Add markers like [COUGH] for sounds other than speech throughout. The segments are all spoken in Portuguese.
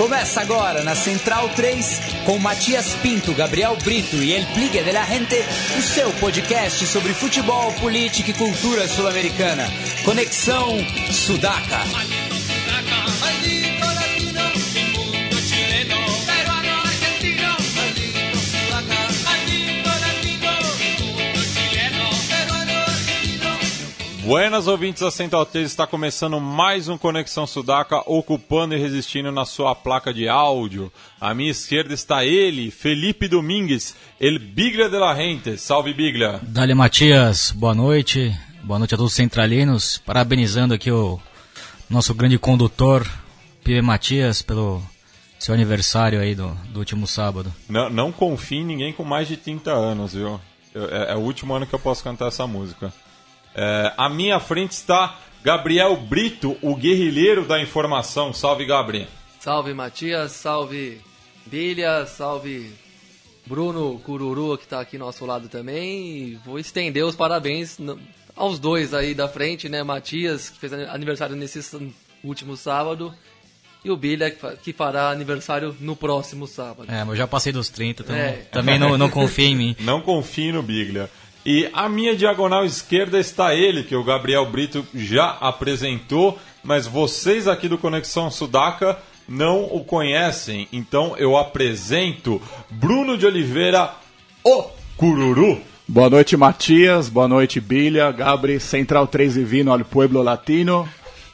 Começa agora na Central 3 com Matias Pinto, Gabriel Brito e El Pligue de la Gente, o seu podcast sobre futebol, política e cultura sul-americana. Conexão Sudaca. Buenas ouvintes da Central 3, está começando mais um Conexão Sudaca, ocupando e resistindo na sua placa de áudio. À minha esquerda está ele, Felipe Domingues, El Biglia de la Gente. Salve Biglia! Dale Matias, boa noite, boa noite a todos os centralinos, parabenizando aqui o nosso grande condutor, Pibe Matias, pelo seu aniversário aí do, do último sábado. Não, não confie em ninguém com mais de 30 anos, viu? Eu, é, é o último ano que eu posso cantar essa música. É, à minha frente está Gabriel Brito, o guerrilheiro da informação. Salve, Gabriel. Salve, Matias. Salve, Bilha. Salve, Bruno Cururu, que está aqui ao nosso lado também. E vou estender os parabéns aos dois aí da frente, né? Matias, que fez aniversário nesse último sábado. E o Bilha, que fará aniversário no próximo sábado. É, mas eu já passei dos 30, então é. também não, não confia em mim. Não confie no Biglia. E à minha diagonal esquerda está ele, que o Gabriel Brito já apresentou, mas vocês aqui do Conexão Sudaca não o conhecem. Então eu apresento Bruno de Oliveira, o Cururu. Boa noite, Matias. Boa noite, Bilha, Gabri, Central 3 e Vino al Pueblo Latino.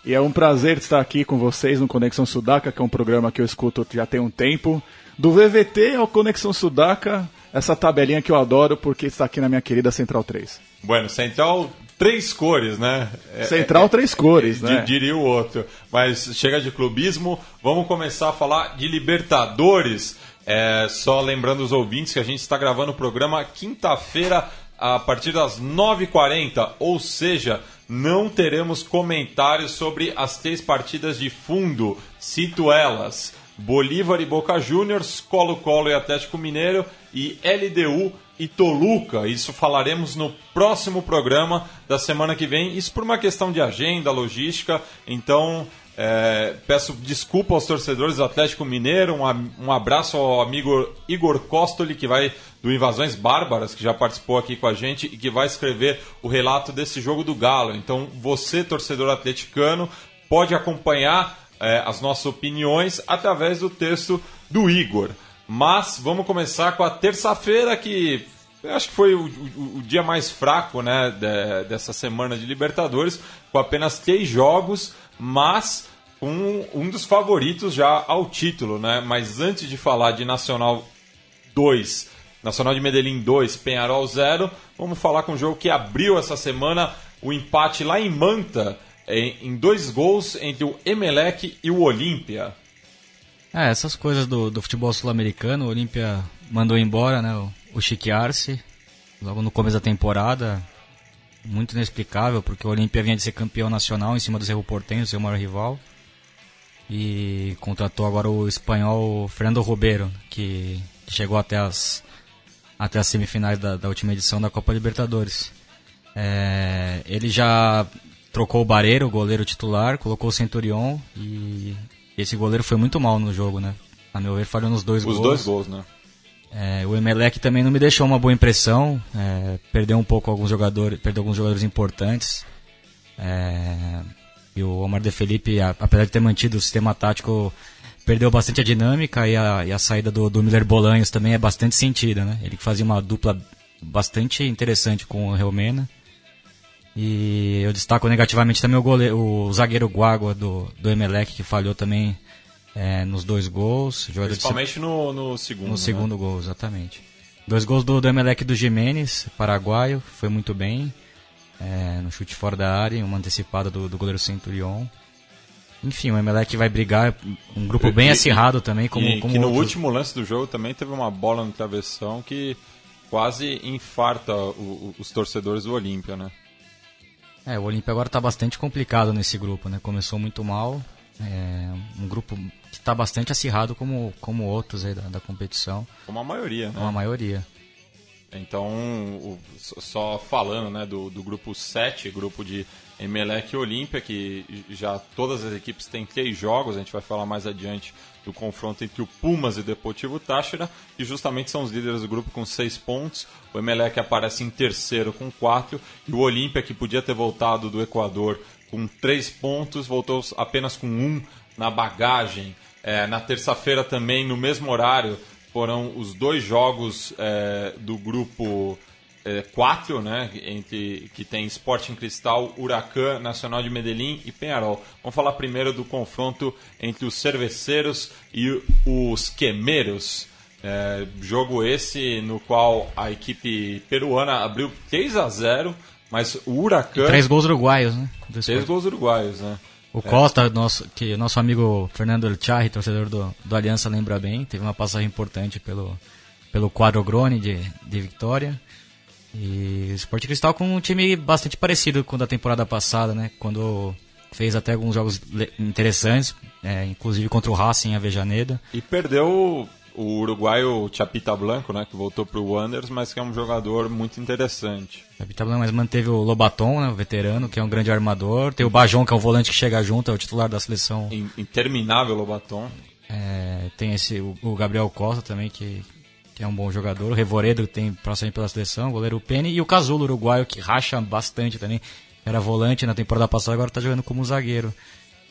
E é um prazer estar aqui com vocês no Conexão Sudaca, que é um programa que eu escuto já tem um tempo. Do VVT ao Conexão Sudaca, essa tabelinha que eu adoro porque está aqui na minha querida Central 3. Bueno, Central três cores, né? É, Central é, três cores, é, né? Diria o outro. Mas chega de clubismo, vamos começar a falar de Libertadores. É, só lembrando os ouvintes que a gente está gravando o programa quinta-feira a partir das 9h40, ou seja, não teremos comentários sobre as três partidas de fundo. Cito elas. Bolívar e Boca Juniors, Colo-Colo e Atlético Mineiro e LDU e Toluca. Isso falaremos no próximo programa da semana que vem. Isso por uma questão de agenda, logística. Então, é, peço desculpa aos torcedores do Atlético Mineiro. Um, um abraço ao amigo Igor Costoli, que vai do Invasões Bárbaras, que já participou aqui com a gente e que vai escrever o relato desse jogo do Galo. Então, você, torcedor atleticano, pode acompanhar é, as nossas opiniões através do texto do Igor. Mas vamos começar com a terça-feira, que eu acho que foi o, o, o, dia mais fraco né, de, dessa semana de Libertadores, com apenas três jogos, mas com um dos favoritos já ao título. Né? Mas antes de falar de Nacional 2, Nacional de Medellín 2, Penharol 0, vamos falar com o jogo que abriu essa semana o empate lá em Manta em, dois gols entre o Emelec e o Olímpia. É, essas coisas do, do futebol sul-americano, o Olímpia mandou embora né, o, o Chique Arce, logo no começo da temporada. Muito inexplicável, porque o Olímpia vinha de ser campeão nacional em cima do Cerro Portenho, seu maior rival. E contratou agora o espanhol Fernando Robeiro, que chegou até as, até as semifinais da, da última edição da Copa Libertadores. É, ele já trocou o Bareiro, o goleiro titular, colocou o Centurion e esse goleiro foi muito mal no jogo, né? A meu ver, falhou nos dois Os gols. Os dois gols, né? É, o Emelec também não me deixou uma boa impressão, é, perdeu um pouco alguns jogadores, perdeu alguns jogadores importantes. É, e o Omar de Felipe, apesar de ter mantido o sistema tático, perdeu bastante a dinâmica e a, e a saída do, do Miller Bolanhos também é bastante sentida, né? Ele fazia uma dupla bastante interessante com o Reumena. E eu destaco negativamente também o, goleiro, o zagueiro Guagua do, do Emelec, que falhou também é, nos dois gols. Principalmente de... no, no segundo. No né? segundo gol, exatamente. Dois gols do, do Emelec do Jimenez, paraguaio, foi muito bem. É, no chute fora da área, uma antecipada do, do goleiro Centurion. Enfim, o Emelec vai brigar, um grupo bem e, acirrado também. Como, e, como que no último lance do jogo também teve uma bola no travessão que quase infarta o, o, os torcedores do Olímpia, né? É, o Olímpia agora está bastante complicado nesse grupo, né? Começou muito mal, é um grupo que está bastante acirrado como, como outros aí da, da competição. Como a maioria, né? Como a maioria. Então, só falando né, do, do grupo 7, grupo de Emelec e Olímpia, que já todas as equipes têm três jogos, a gente vai falar mais adiante do confronto entre o Pumas e o Deportivo Táchira, e justamente são os líderes do grupo com seis pontos. O Emelec aparece em terceiro com quatro, e o Olímpia, que podia ter voltado do Equador com três pontos, voltou apenas com um na bagagem. É, na terça-feira também, no mesmo horário, foram os dois jogos é, do grupo 4, é, né, entre, que tem Sporting Cristal, Huracan, Nacional de Medellín e Penharol. Vamos falar primeiro do confronto entre os cerveceiros e os quemeiros. É, jogo esse no qual a equipe peruana abriu 3 a 0 mas o Huracan... E três gols uruguaios, né? Três gols uruguaios, né? O Costa, nosso, que nosso amigo Fernando El Charri, torcedor do, do Aliança, lembra bem. Teve uma passagem importante pelo, pelo quadro Grone de, de Vitória. E o Sport Cristal com um time bastante parecido com o da temporada passada, né? Quando fez até alguns jogos interessantes, é, inclusive contra o Racing Avejaneda. E perdeu o uruguaio Chapita Blanco, né, que voltou para o Wanderers, mas que é um jogador muito interessante. Chapita Blanco, mas manteve o Lobaton, né, o veterano, que é um grande armador. Tem o Bajon, que é um volante que chega junto, é o titular da seleção. Interminável Lobaton. É, tem esse o, o, Gabriel Costa também, que, que é um bom jogador. O Revoredo, que tem próximo pela seleção, o goleiro Penny. E o Casulo, uruguaio, que racha bastante também. Era volante na temporada passada, agora está jogando como zagueiro.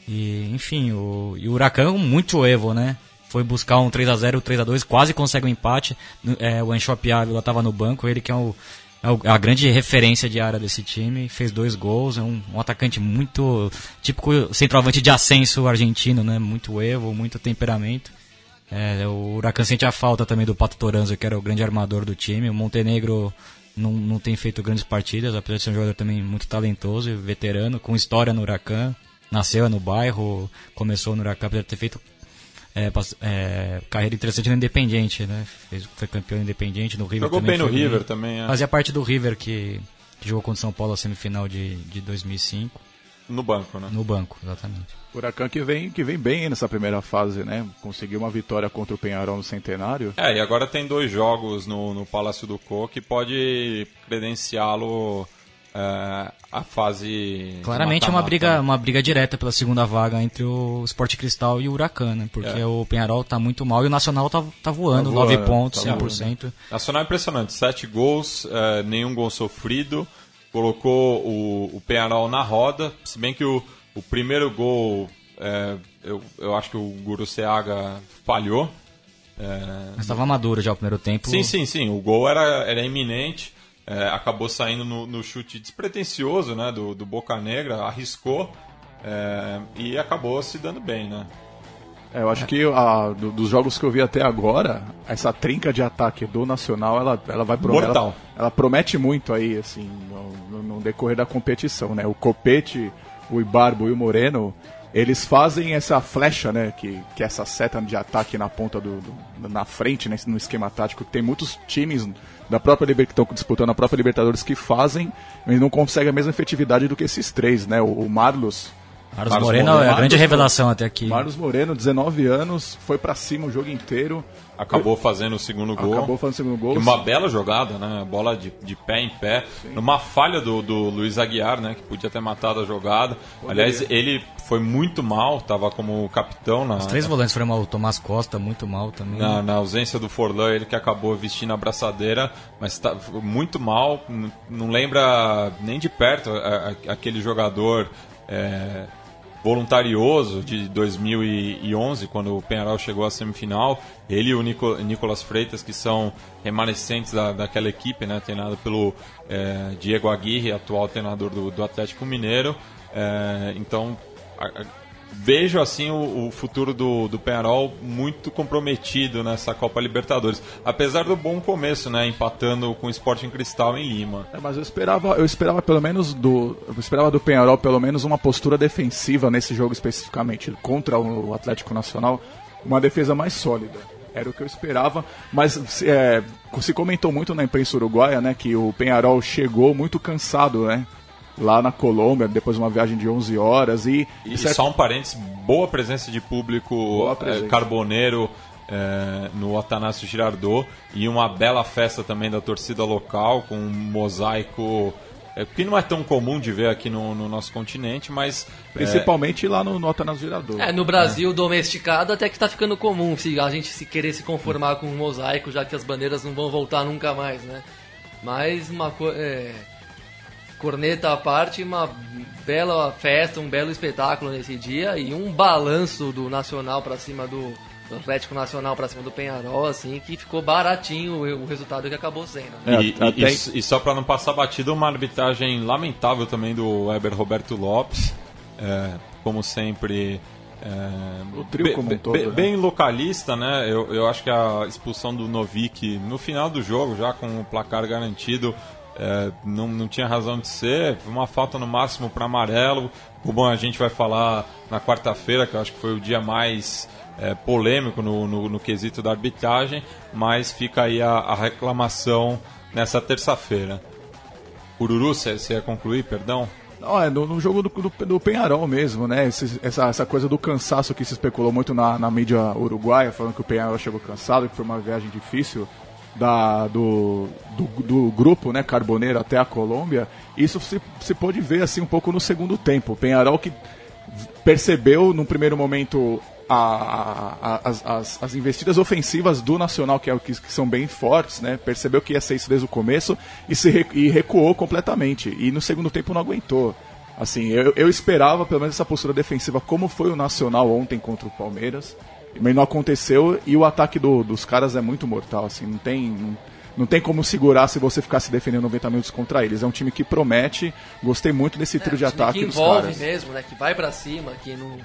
E, enfim, o, e o Huracan muito Evo, né? Foi buscar um 3 a 0 3 a 2 quase consegue um empate. É, o Enshop Ávila estava no banco, ele que é, o, é, a grande referência de área desse time, fez dois gols, é um, um atacante muito típico centroavante de ascenso argentino, né? Muito evo, muito temperamento. É, o Huracan sente a falta também do Pato Toranzo, que era o grande armador do time. O Montenegro não, não tem feito grandes partidas, apesar de ser um jogador também muito talentoso veterano, com história no Huracan. Nasceu no bairro, começou no Huracan, apesar de ter feito é, é, carreira interessante no Independiente, né? Fez, foi campeão Independiente no River. Jogou bem no River bem. também. É. Fazia parte do River que, que jogou contra o São Paulo a semifinal de, de 2005. No banco, né? No banco, exatamente. O Huracan que vem, que vem bem nessa primeira fase, né? Conseguiu uma vitória contra o Penharol no Centenário. É, e agora tem dois jogos no, no Palácio do Co que pode credenciá-lo uh, a fase. Claramente é uma briga, uma briga direta pela segunda vaga entre o Sport Cristal e o Huracan, né? Porque é. o Penharol tá muito mal e o Nacional tá, tá voando, tá 9 pontos, tá 100%. Voando. Nacional é impressionante, 7 gols, uh, nenhum gol sofrido. Colocou o, o Penharol na roda, se bem que o, o primeiro gol, é, eu, eu acho que o Guru Seaga falhou. É... Mas estava maduro já o primeiro tempo. Sim, sim, sim. O gol era, era iminente é, acabou saindo no, no, chute despretensioso né, do, do Boca Negra, arriscou é, e acabou se dando bem, né? É, eu acho que a, do, dos jogos que eu vi até agora, essa trinca de ataque do Nacional, ela, ela vai prometer. Ela, ela, promete muito aí, assim, no, no, decorrer da competição, né? O Copete, o Ibarbo e o Moreno, eles fazem essa flecha, né? Que, que é essa seta de ataque na ponta do, do na frente, né, no esquema tático. Tem muitos times da própria que estão disputando a própria Libertadores que fazem, mas não conseguem a mesma efetividade do que esses três, né? O, o Marlos. Marlos, Marlos Moreno, Moreno é a grande revelação até aqui. Marlos Moreno, 19 anos, foi para cima o jogo inteiro. Acabou fazendo o segundo gol. Acabou fazendo o segundo gol. uma bela jogada, né? Bola de, de pé em pé. Sim. Numa falha do, do Luiz Aguiar, né? Que podia ter matado a jogada. Poderia. Aliás, ele foi muito mal, estava como capitão. Na, Os três volantes foram mal. O Tomás Costa, muito mal também. Na, na ausência do Forlan, ele que acabou vestindo a braçadeira, mas tá muito mal. Não lembra nem de perto aquele jogador. É, voluntarioso de 2011, quando o Penharol chegou à semifinal. Ele e o Nico, Nicolas Freitas, que são remanescentes da, daquela equipe, né, treinado pelo é, Diego Aguirre, atual treinador do, do Atlético Mineiro. É, então, a, a, vejo assim o, o, futuro do, do Penarol muito comprometido nessa Copa Libertadores. Apesar do bom começo, né? Empatando com o Sporting Cristal em Lima. É, mas eu esperava, eu esperava pelo menos do. Eu esperava do Penarol pelo menos uma postura defensiva nesse jogo especificamente, contra o Atlético Nacional, uma defesa mais sólida. Era o que eu esperava, mas é, se comentou muito na imprensa uruguaia, né, que o Penharol chegou muito cansado, né, lá na Colômbia, depois de uma viagem de 11 horas. E, e certo... só um parênteses, boa presença de público, presença. É, carboneiro, é, no Atanásio Girardot e uma bela festa também da torcida local com um mosaico é, que não é tão comum de ver aqui no, no nosso continente, mas principalmente é... lá no, no Atanásio Girardot. É, no Brasil domesticado até que está ficando comum se a gente se querer se conformar com um mosaico, já que as bandeiras não vão voltar nunca mais, né? Mas uma coisa é, corneta à parte, uma bela festa, um belo espetáculo nesse dia e um balanço do Nacional para cima do, do Atlético Nacional para cima do Penharol, assim, que ficou baratinho o, o resultado que acabou sendo. Né? E, até... e, e, só para não passar batido, uma arbitragem lamentável também do Weber Roberto Lopes, é, como sempre. É, o trio como um todo, be, né? Bem localista, né? Eu, eu acho que a expulsão do Novik no final do jogo, já com o placar garantido, é, não, não tinha razão de ser. Uma falta no máximo para amarelo. Bom a gente vai falar na quarta-feira, que eu acho que foi o dia mais é, polêmico no, no, no, quesito da arbitragem, mas fica aí a, a reclamação nessa terça-feira. Ururu, você ia concluir, perdão? Não, é no, no jogo do, do, do, Penharol mesmo, né? Esse, essa, essa coisa do cansaço que se especulou muito na, na mídia uruguaia, falando que o Penharol chegou cansado, que foi uma viagem difícil da, do, do, do, grupo né, carboneiro até a Colômbia, isso se, se pôde ver assim um pouco no segundo tempo. O Penharol que percebeu no primeiro momento a, a, as, as, as, investidas ofensivas do Nacional, que, é, que, que, são bem fortes, né? Percebeu que ia ser isso desde o começo e, se, e recuou completamente. E no segundo tempo não aguentou. Assim, eu, eu esperava pelo menos essa postura defensiva, como foi o Nacional ontem contra o Palmeiras, mas não aconteceu e o ataque do, dos caras é muito mortal, assim, não tem. Não, não tem como segurar se você ficar se defendendo 90 minutos contra eles. É um time que promete. Gostei muito desse trio é, de ataque que envolve mesmo, né? Que vai para cima, que não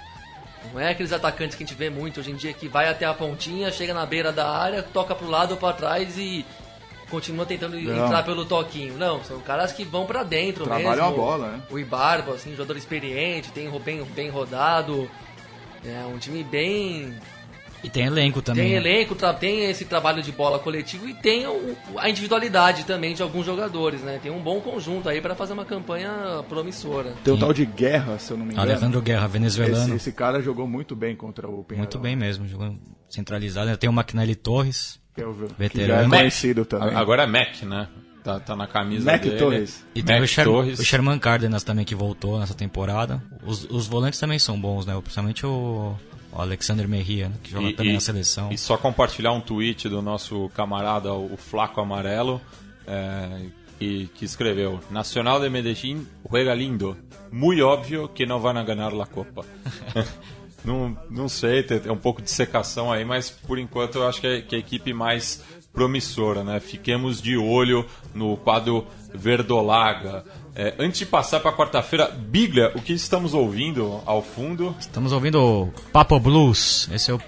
não é aqueles atacantes que a gente vê muito hoje em dia que vai até a pontinha, chega na beira da área, toca pro lado ou para trás e continua tentando não. entrar pelo toquinho. Não, são caras que vão para dentro Trabalham mesmo. a bola, né? O Ibarbo, assim, jogador experiente, tem bem, bem rodado. É um time bem e tem elenco também. Tem né? elenco, tem esse trabalho de bola coletivo e tem a individualidade também de alguns jogadores, né? Tem um bom conjunto aí para fazer uma campanha promissora. Tem o tal de Guerra, se eu não me engano. Alejandro Guerra, venezuelano. Esse, esse cara jogou muito bem contra o Penharol. Muito bem mesmo, jogou centralizado. Tem o McNally Torres, que eu, veterano. Que já é conhecido também. Agora é Mac, né? Tá, tá na camisa Mac dele. Torres. E tem Mac o, Sher Torres. o Sherman Cárdenas também que voltou nessa temporada. Os, os volantes também são bons, né? Principalmente o o Alexander Merria, né, que joga e, também e, na seleção. E só compartilhar um tweet do nosso camarada, o Flaco Amarelo, é, que, que, escreveu: Nacional de Medellín juega lindo, muy óbvio que não a ganhar la Copa. [LAUGHS] não, não sei, tem um pouco de secação aí, mas por enquanto eu acho que é, que é a equipe mais promissora, né? Fiquemos de olho no quadro Verdolaga. É, antes de passar para quarta-feira, Bíblia, o que estamos ouvindo ao fundo? Estamos ouvindo Papo Blues. Esse é o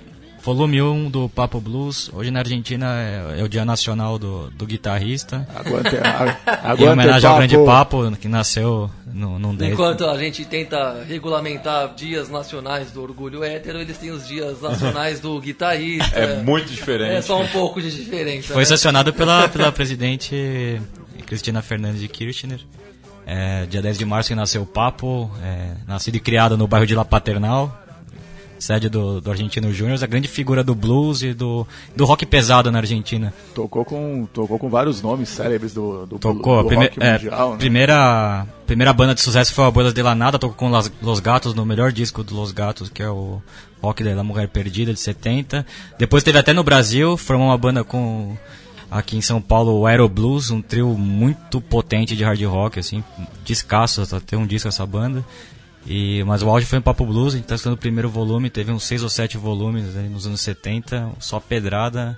volume 1 do Papo Blues. Hoje na Argentina é, é o dia nacional do, do guitarrista. Aguante, [LAUGHS] aguante em homenagem ao grande Papo, que nasceu no, num Enquanto a gente tenta regulamentar dias nacionais do orgulho hétero, eles têm os dias nacionais do guitarrista. É muito diferente. É só um pouco de diferença. Foi né? sancionado pela, pela presidente Cristina Fernandes de Kirchner. É, dia 10 de março que nasceu o Papo, é, nascido e criado no bairro de La Paternal, sede do, do Argentino Júnior, a grande figura do blues e do, do rock pesado na Argentina. Tocou com, tocou com vários nomes célebres do, do, tocou, do prime rock é, mundial. Né? Primeira, primeira banda de sucesso foi a Abuelas de la Nada, tocou com Los, Los Gatos, no melhor disco dos Los Gatos, que é o Rock da Mulher Perdida, de 70. Depois teve até no Brasil, formou uma banda com aqui em São Paulo o Aero Blues, um trio muito potente de hard rock, assim, descasso, até um disco essa banda. E, mas o áudio foi um Papo Blues, a gente tá escutando o primeiro volume, teve uns 6 ou 7 volumes aí nos anos 70, só pedrada.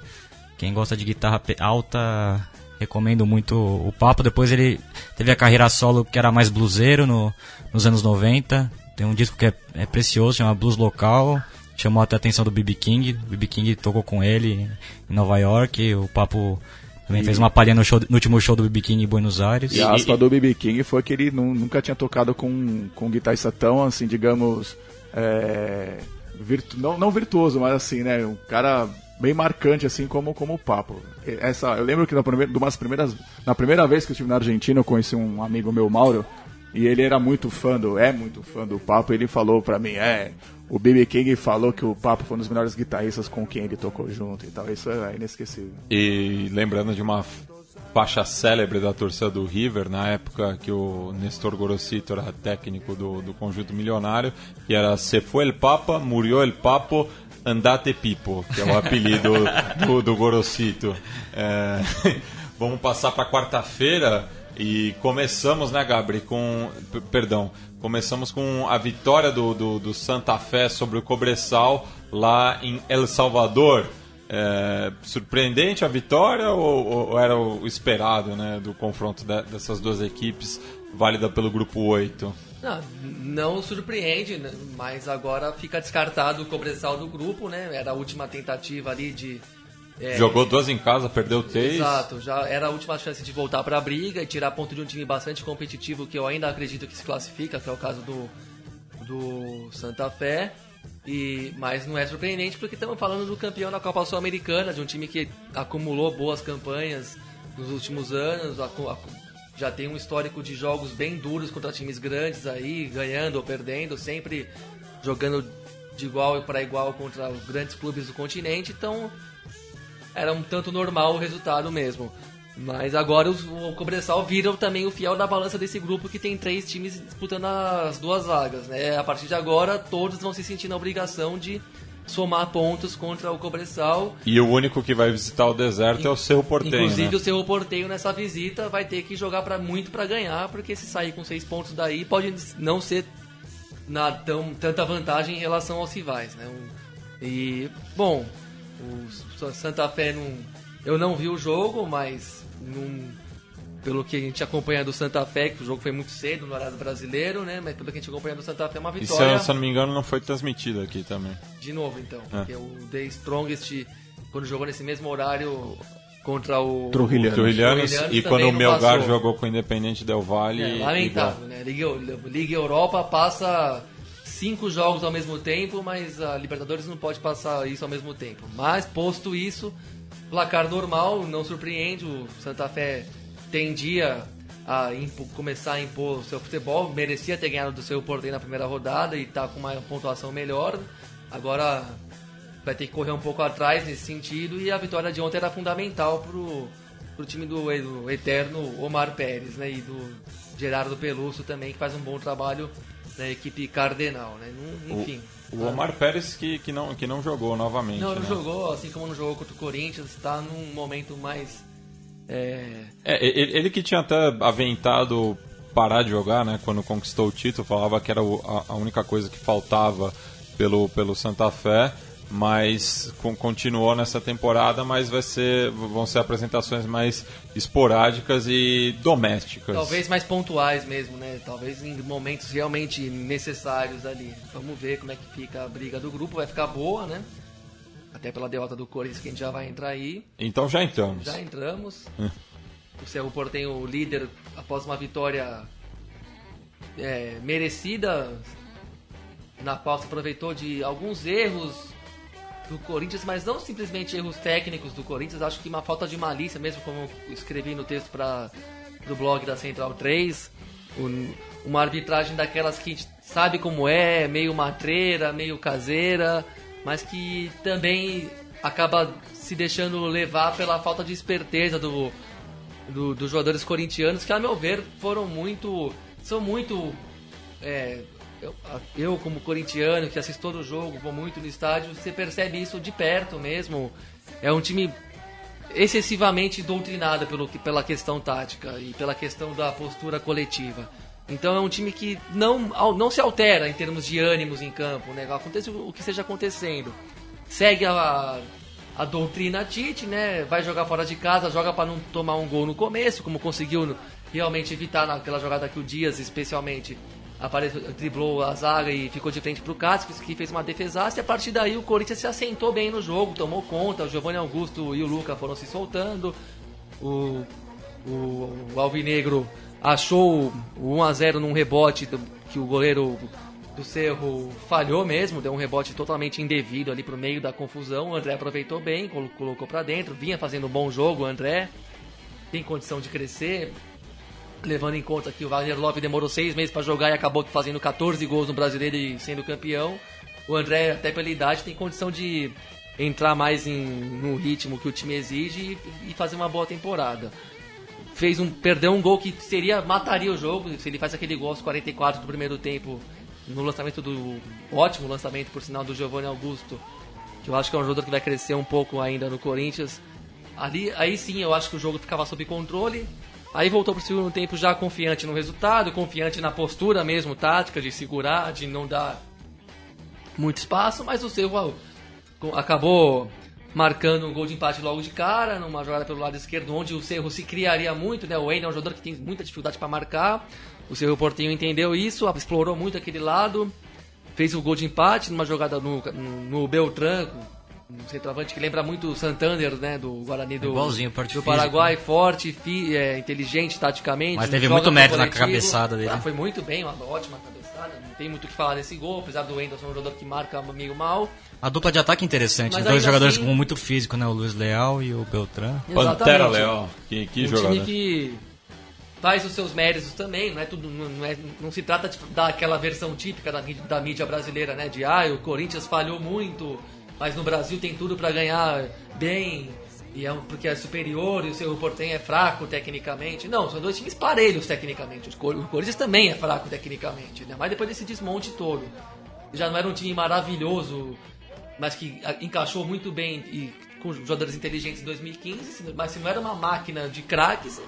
Quem gosta de guitarra alta, recomendo muito o Papo. Depois ele teve a carreira solo que era mais bluseiro no, nos anos 90. Tem um disco que é, é precioso, chama Blues Local chamou até a atenção do BB King. O BB King tocou com ele em Nova York. O Papo também e... fez uma palhinha no, no, último show do BB King em Buenos Aires. E a aspa do BB King foi que ele nunca tinha tocado com, com um guitarrista tão, assim, digamos, é, virtu, não, não virtuoso, mas assim, né, um cara bem marcante, assim, como, como o Papo. Essa, eu lembro que na, primeira, umas primeiras, na primeira vez que eu estive na Argentina, eu conheci um amigo meu, Mauro, E ele era muito fã do, é muito fã do Papo, ele falou pra mim, é, o BB King falou que o Papo foi um dos melhores guitarristas com quem ele tocou junto e tal. Isso é inesquecível. E lembrando de uma faixa célebre da torcida do River, na época que o Nestor Gorosito era técnico do, do conjunto milionário, que era Se foi el Papa, murió el Papo, andate Pipo, que é o apelido [LAUGHS] do, do Gorosito. É, [LAUGHS] vamos passar para quarta-feira e começamos, né, Gabri, com. Perdão, começamos com a vitória do, do, do Santa Fé sobre o Cobressal lá em El Salvador. É, surpreendente a vitória ou, ou, era o esperado né, do confronto de, dessas duas equipes, válida pelo grupo 8? Não, não surpreende, né, mas agora fica descartado o Cobressal do grupo, né? Era a última tentativa ali de é, Jogou duas em casa, perdeu três. Exato, já era a última chance de voltar para a briga e tirar ponto de um time bastante competitivo que eu ainda acredito que se classifica, que é o caso do, do Santa Fé. E, mas não é surpreendente porque estamos falando do campeão da Copa Sul-Americana, de um time que acumulou boas campanhas nos últimos anos, já tem um histórico de jogos bem duros contra times grandes aí, ganhando ou perdendo, sempre jogando de igual para igual contra os grandes clubes do continente. Então era um tanto normal o resultado mesmo. Mas agora os, o Cobressal viram também o fiel da balança desse grupo que tem três times disputando as duas vagas. Né? A partir de agora, todos vão se sentir na obrigação de somar pontos contra o Cobressal. E o único que vai visitar o deserto In, é o Cerro Porteio. Inclusive né? o Cerro Porteio nessa visita vai ter que jogar para muito para ganhar, porque se sair com seis pontos daí pode não ser na tão, tanta vantagem em relação aos rivais. Né? E, bom, o Santa Fé não. Eu não vi o jogo, mas não, pelo que a gente acompanha do Santa Fé, que o jogo foi muito cedo no horário brasileiro, né? Mas pelo que a gente acompanha do Santa Fé é uma vitória. E se, se eu não me engano, não foi transmitido aqui também. De novo, então. É. Porque o The Strongest, quando jogou nesse mesmo horário contra o Trujilhanos, Trujilhanos, e quando o Melgar passou. jogou com o Independente Del Valle. É, lamentável, né? Liga, Liga Europa passa cinco jogos ao mesmo tempo, mas a Libertadores não pode passar isso ao mesmo tempo. Mas, posto isso, placar normal, não surpreende. O Santa Fé tendia a começar a impor o seu futebol, merecia ter ganhado do seu Porto na primeira rodada e está com uma pontuação melhor. Agora vai ter que correr um pouco atrás nesse sentido e a vitória de ontem era fundamental pro, pro time do, do eterno Omar Pérez, né? E do Gerardo Peluso também, que faz um bom trabalho da equipe cardenal, né? Enfim. O, o Omar Pérez que, que, não, que não jogou novamente. Não, não né? jogou, assim como não jogou contra o Corinthians, está num momento mais. É... é ele, ele, que tinha até aventado parar de jogar, né? Quando conquistou o título, falava que era a, a única coisa que faltava pelo, pelo Santa Fé mas com, continuou nessa temporada, mas vai ser, vão ser apresentações mais esporádicas e domésticas. Talvez mais pontuais mesmo, né? Talvez em momentos realmente necessários ali. Vamos ver como é que fica a briga do grupo, vai ficar boa, né? Até pela derrota do Corinthians que a gente já vai entrar aí. Então já entramos. Já entramos. [LAUGHS] O Cerro Portenho, o líder, após uma vitória é, merecida, na qual se aproveitou de alguns erros do Corinthians, mas não simplesmente erros técnicos do Corinthians, acho que uma falta de malícia, mesmo como escrevi no texto para do blog da Central 3, um, uma arbitragem daquelas que a gente sabe como é, meio matreira, meio caseira, mas que também acaba se deixando levar pela falta de esperteza do, do dos jogadores corintianos, que a meu ver foram muito, são muito é, eu, eu, como corintiano que assisto todo o jogo, vou muito no estádio, você percebe isso de perto mesmo. É um time excessivamente doutrinado pelo, pela questão tática e pela questão da postura coletiva. Então é um time que não, não se altera em termos de ânimos em campo, né? Acontece o que seja acontecendo. Segue a, a doutrina Tite, né? Vai jogar fora de casa, joga para não tomar um gol no começo, como conseguiu realmente evitar naquela jogada que o Dias, especialmente, apareceu, driblou a zaga e ficou de frente para o Cássio, que fez uma defesaça, e a partir daí o Corinthians se assentou bem no jogo, tomou conta, o Giovanni Augusto e o Luca foram se soltando, o, o, o Alvinegro achou o 1x0 num rebote que o goleiro do Cerro falhou mesmo, deu um rebote totalmente indevido ali pro meio da confusão, o André aproveitou bem, colocou para dentro, vinha fazendo um bom jogo o André, tem condição de crescer, levando em conta que o Wagner Love demorou seis meses para jogar e acabou fazendo 14 gols no Brasileiro e sendo campeão. O André, até pela idade, tem condição de entrar mais em, no ritmo que o time exige e, e fazer uma boa temporada. Fez um, perdeu um gol que seria mataria o jogo se ele faz aquele gol aos 44 do primeiro tempo no lançamento do ótimo lançamento por sinal do Giovanni Augusto, que eu acho que é um jogador que vai crescer um pouco ainda no Corinthians. Ali, aí sim, eu acho que o jogo ficava sob controle. Aí voltou para o segundo tempo já confiante no resultado, confiante na postura mesmo, tática, de segurar, de não dar muito espaço, mas o Cerro acabou marcando um gol de empate logo de cara, numa jogada pelo lado esquerdo, onde o Cerro se criaria muito, né? O Wayne é um jogador que tem muita dificuldade para marcar. O Cerro Portinho entendeu isso, explorou muito aquele lado, fez o gol de empate numa jogada no, no Beltrán, um centroavante que lembra muito o Santander, né? Do Guarani do, do Paraguai, forte, fi, é, inteligente taticamente. Mas teve muito mérito na cabeçada dele. Ah, foi muito bem, uma ótima cabeçada. Não tem muito o que falar desse gol, apesar do ser um jogador que marca amigo mal. A dupla de ataque é interessante, Mas dois jogadores assim, com muito físico, né? O Luiz Leal e o Beltrán. Pantera Leal, que, que um jogador. time que faz os seus méritos também, não é tudo, não, é, não se trata de dar aquela versão típica da, da mídia brasileira, né? De ah, o Corinthians falhou muito, mas no Brasil tem tudo para ganhar bem, e é porque é superior e o seu Portem é fraco tecnicamente. Não, são dois times parelhos tecnicamente. O Corinthians também é fraco tecnicamente, né? mas depois desse desmonte todo. Já não era um time maravilhoso, mas que encaixou muito bem e com jogadores inteligentes em 2015, mas se não era uma máquina de craques,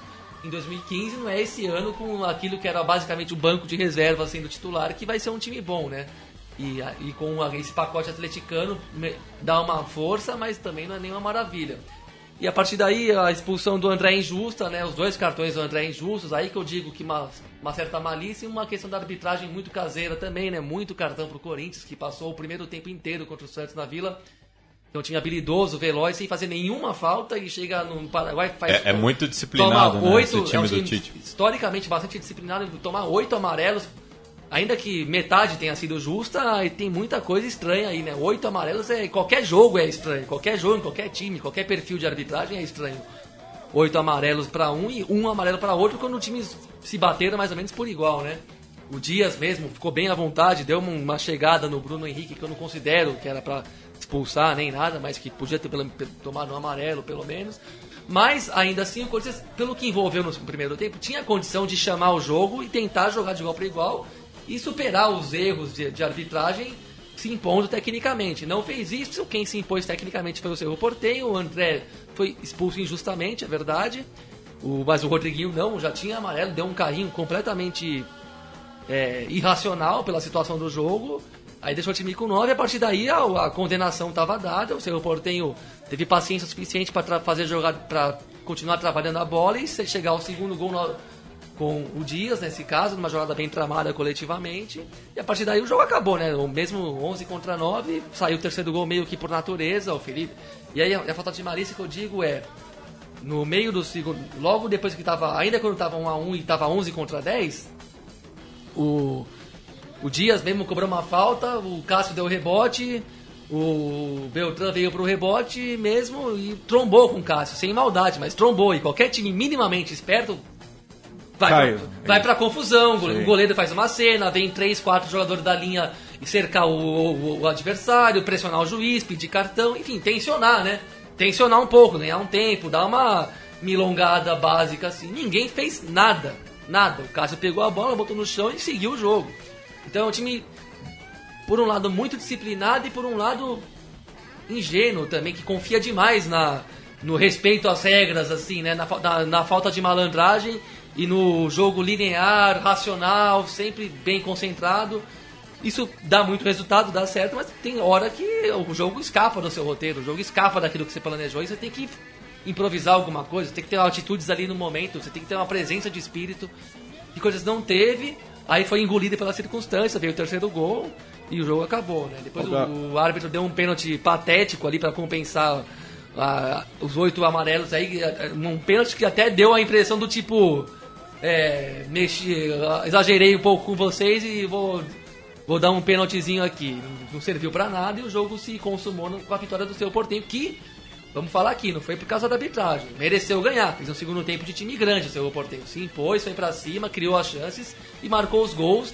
em 2015 não é esse ano com aquilo que era basicamente o banco de reserva sendo titular que vai ser um time bom, né? E, e com esse pacote atleticano dá uma força, mas também não é nenhuma maravilha. E a partir daí a expulsão do André é injusta, né? Os dois cartões do André é injustos, aí que eu digo que uma, uma certa malícia e uma questão da arbitragem muito caseira também, né? Muito cartão pro Corinthians, que passou o primeiro tempo inteiro contra o Santos na Vila. Então tinha habilidoso, veloz, sem fazer nenhuma falta e chega no Paraguai faz. É, é muito disciplinado, né? Oito, esse time, é um time do Tite. Historicamente bastante disciplinado, tomar oito amarelos ainda que metade tenha sido justa, tem muita coisa estranha aí, né? Oito amarelos é. Qualquer jogo é estranho. Qualquer jogo, qualquer time, qualquer perfil de arbitragem é estranho. Oito amarelos para um e um amarelo para outro quando os times se bateram mais ou menos por igual, né? O Dias mesmo ficou bem à vontade, deu uma chegada no Bruno Henrique que eu não considero que era para expulsar nem nada, mas que podia ter tomado um amarelo pelo menos. Mas ainda assim o Corinthians, pelo que envolveu no primeiro tempo, tinha condição de chamar o jogo e tentar jogar de igual para igual e superar os erros de, de arbitragem se impondo tecnicamente. Não fez isso, quem se impôs tecnicamente foi o Cerro Porteio, o André foi expulso injustamente, é verdade. O, mas o Rodriguinho não, já tinha amarelo, deu um carrinho completamente é, irracional pela situação do jogo. Aí deixou o time com 9, a partir daí a, a condenação estava dada, o Cerro Portenho teve paciência suficiente para fazer jogar para continuar trabalhando a bola e chegar ao segundo gol no, com o Dias, nesse caso, numa jogada bem tramada coletivamente. E a partir daí o jogo acabou, né? O mesmo 11 contra 9, saiu o terceiro gol meio que por natureza, o Felipe. E aí a, falta de malícia que eu digo é no meio do segundo, logo depois que tava, ainda quando tava 1 a 1 e tava 11 contra 10, o o Dias mesmo cobrou uma falta, o Cássio deu rebote, o Beltrán veio pro rebote mesmo e trombou com o Cássio, sem maldade, mas trombou. E qualquer time minimamente esperto vai, Caio. pra, vai pra confusão. Sim. O goleiro faz uma cena, vem três, quatro jogadores da linha cercar o, o, o, adversário, pressionar o juiz, pedir cartão, enfim, tensionar, né? Tensionar um pouco, ganhar um tempo, dar uma milongada básica assim. Ninguém fez nada, nada. O Cássio pegou a bola, botou no chão e seguiu o jogo. Então é um time, por um lado, muito disciplinado e por um lado ingênuo também, que confia demais na, no respeito às regras, assim, né? Na, na, na falta de malandragem e no jogo linear, racional, sempre bem concentrado. Isso dá muito resultado, dá certo, mas tem hora que o jogo escapa do seu roteiro, o jogo escapa daquilo que você planejou e você tem que improvisar alguma coisa, tem que ter atitudes ali no momento, você tem que ter uma presença de espírito que coisas não teve, aí foi engolida pela circunstância, veio o terceiro gol e o jogo acabou, né? Depois o, o, árbitro deu um pênalti patético ali para compensar ah, os oito amarelos aí, um pênalti que até deu a impressão do tipo é, mexi, exagerei um pouco com vocês e vou, vou dar um pênaltizinho aqui. Não, serviu para nada e o jogo se consumou com a vitória do seu Portenho, que Vamos falar aqui, não foi por causa da arbitragem. Mereceu ganhar. Fez um segundo tempo de time grande o seu Portenho. Se impôs, foi pra cima, criou as chances e marcou os gols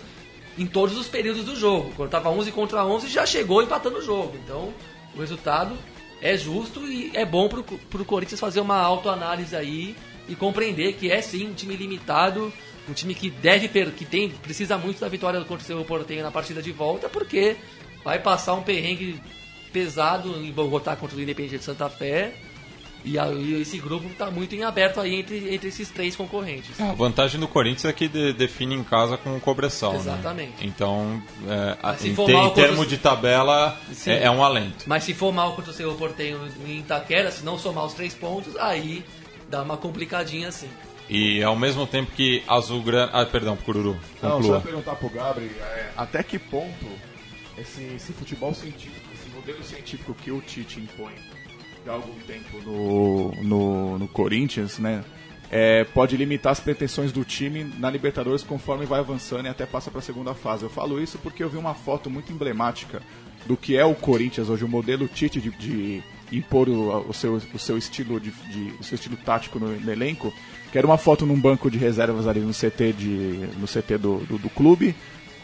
em todos os períodos do jogo. Quando tava 11 contra 11, já chegou empatando o jogo. Então, o resultado é justo e é bom pro, pro Corinthians fazer uma autoanálise aí e compreender que é sim um time limitado, um time que deve que tem precisa muito da vitória contra o seu Portenho na partida de volta, porque vai passar um perrengue pesado em votar contra o Independente de Santa Fé. E, a, e esse grupo está muito em aberto aí entre, entre esses três concorrentes. É, a vantagem do Corinthians é que de, define em casa com o Cobressal. Né? Exatamente. Né? Então, é, em, te, em termos de tabela, é, é, um alento. Mas se for mal contra o seu Portenho em Itaquera, se não somar os três pontos, aí dá uma complicadinha assim. E ao mesmo tempo que Azul Grande. Ah, perdão, Cururu. Conclua. Não, só perguntar pro Gabriel é, até que ponto esse, esse futebol científico modelo científico que o Tite impõe há algum tempo no, no, no Corinthians, né? É, pode limitar as pretensões do time na Libertadores conforme vai avançando e até passa para a segunda fase. Eu falo isso porque eu vi uma foto muito emblemática do que é o Corinthians hoje, o modelo Tite de, de impor o, o, seu, o seu estilo de, de, o seu estilo tático no, no, elenco, que era uma foto num banco de reservas ali no CT, de, no CT do, do, do clube,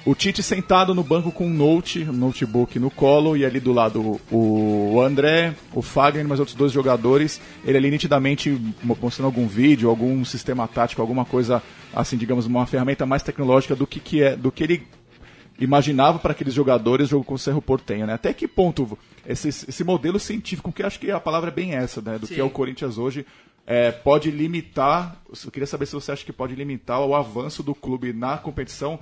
o Tite sentado no banco com um note, notebook no colo, e ali do lado o André, o Fagner, mais outros dois jogadores. Ele ali nitidamente mostrando algum vídeo, algum sistema tático, alguma coisa assim, digamos, uma ferramenta mais tecnológica do que, que é, do que ele imaginava para aqueles jogadores jogo com o Cerro Portenho, né? Até que ponto esse, esse modelo científico, que acho que a palavra é bem essa, né? Do Sim. que é o Corinthians hoje, é, pode limitar. Eu queria saber se você acha que pode limitar o avanço do clube na competição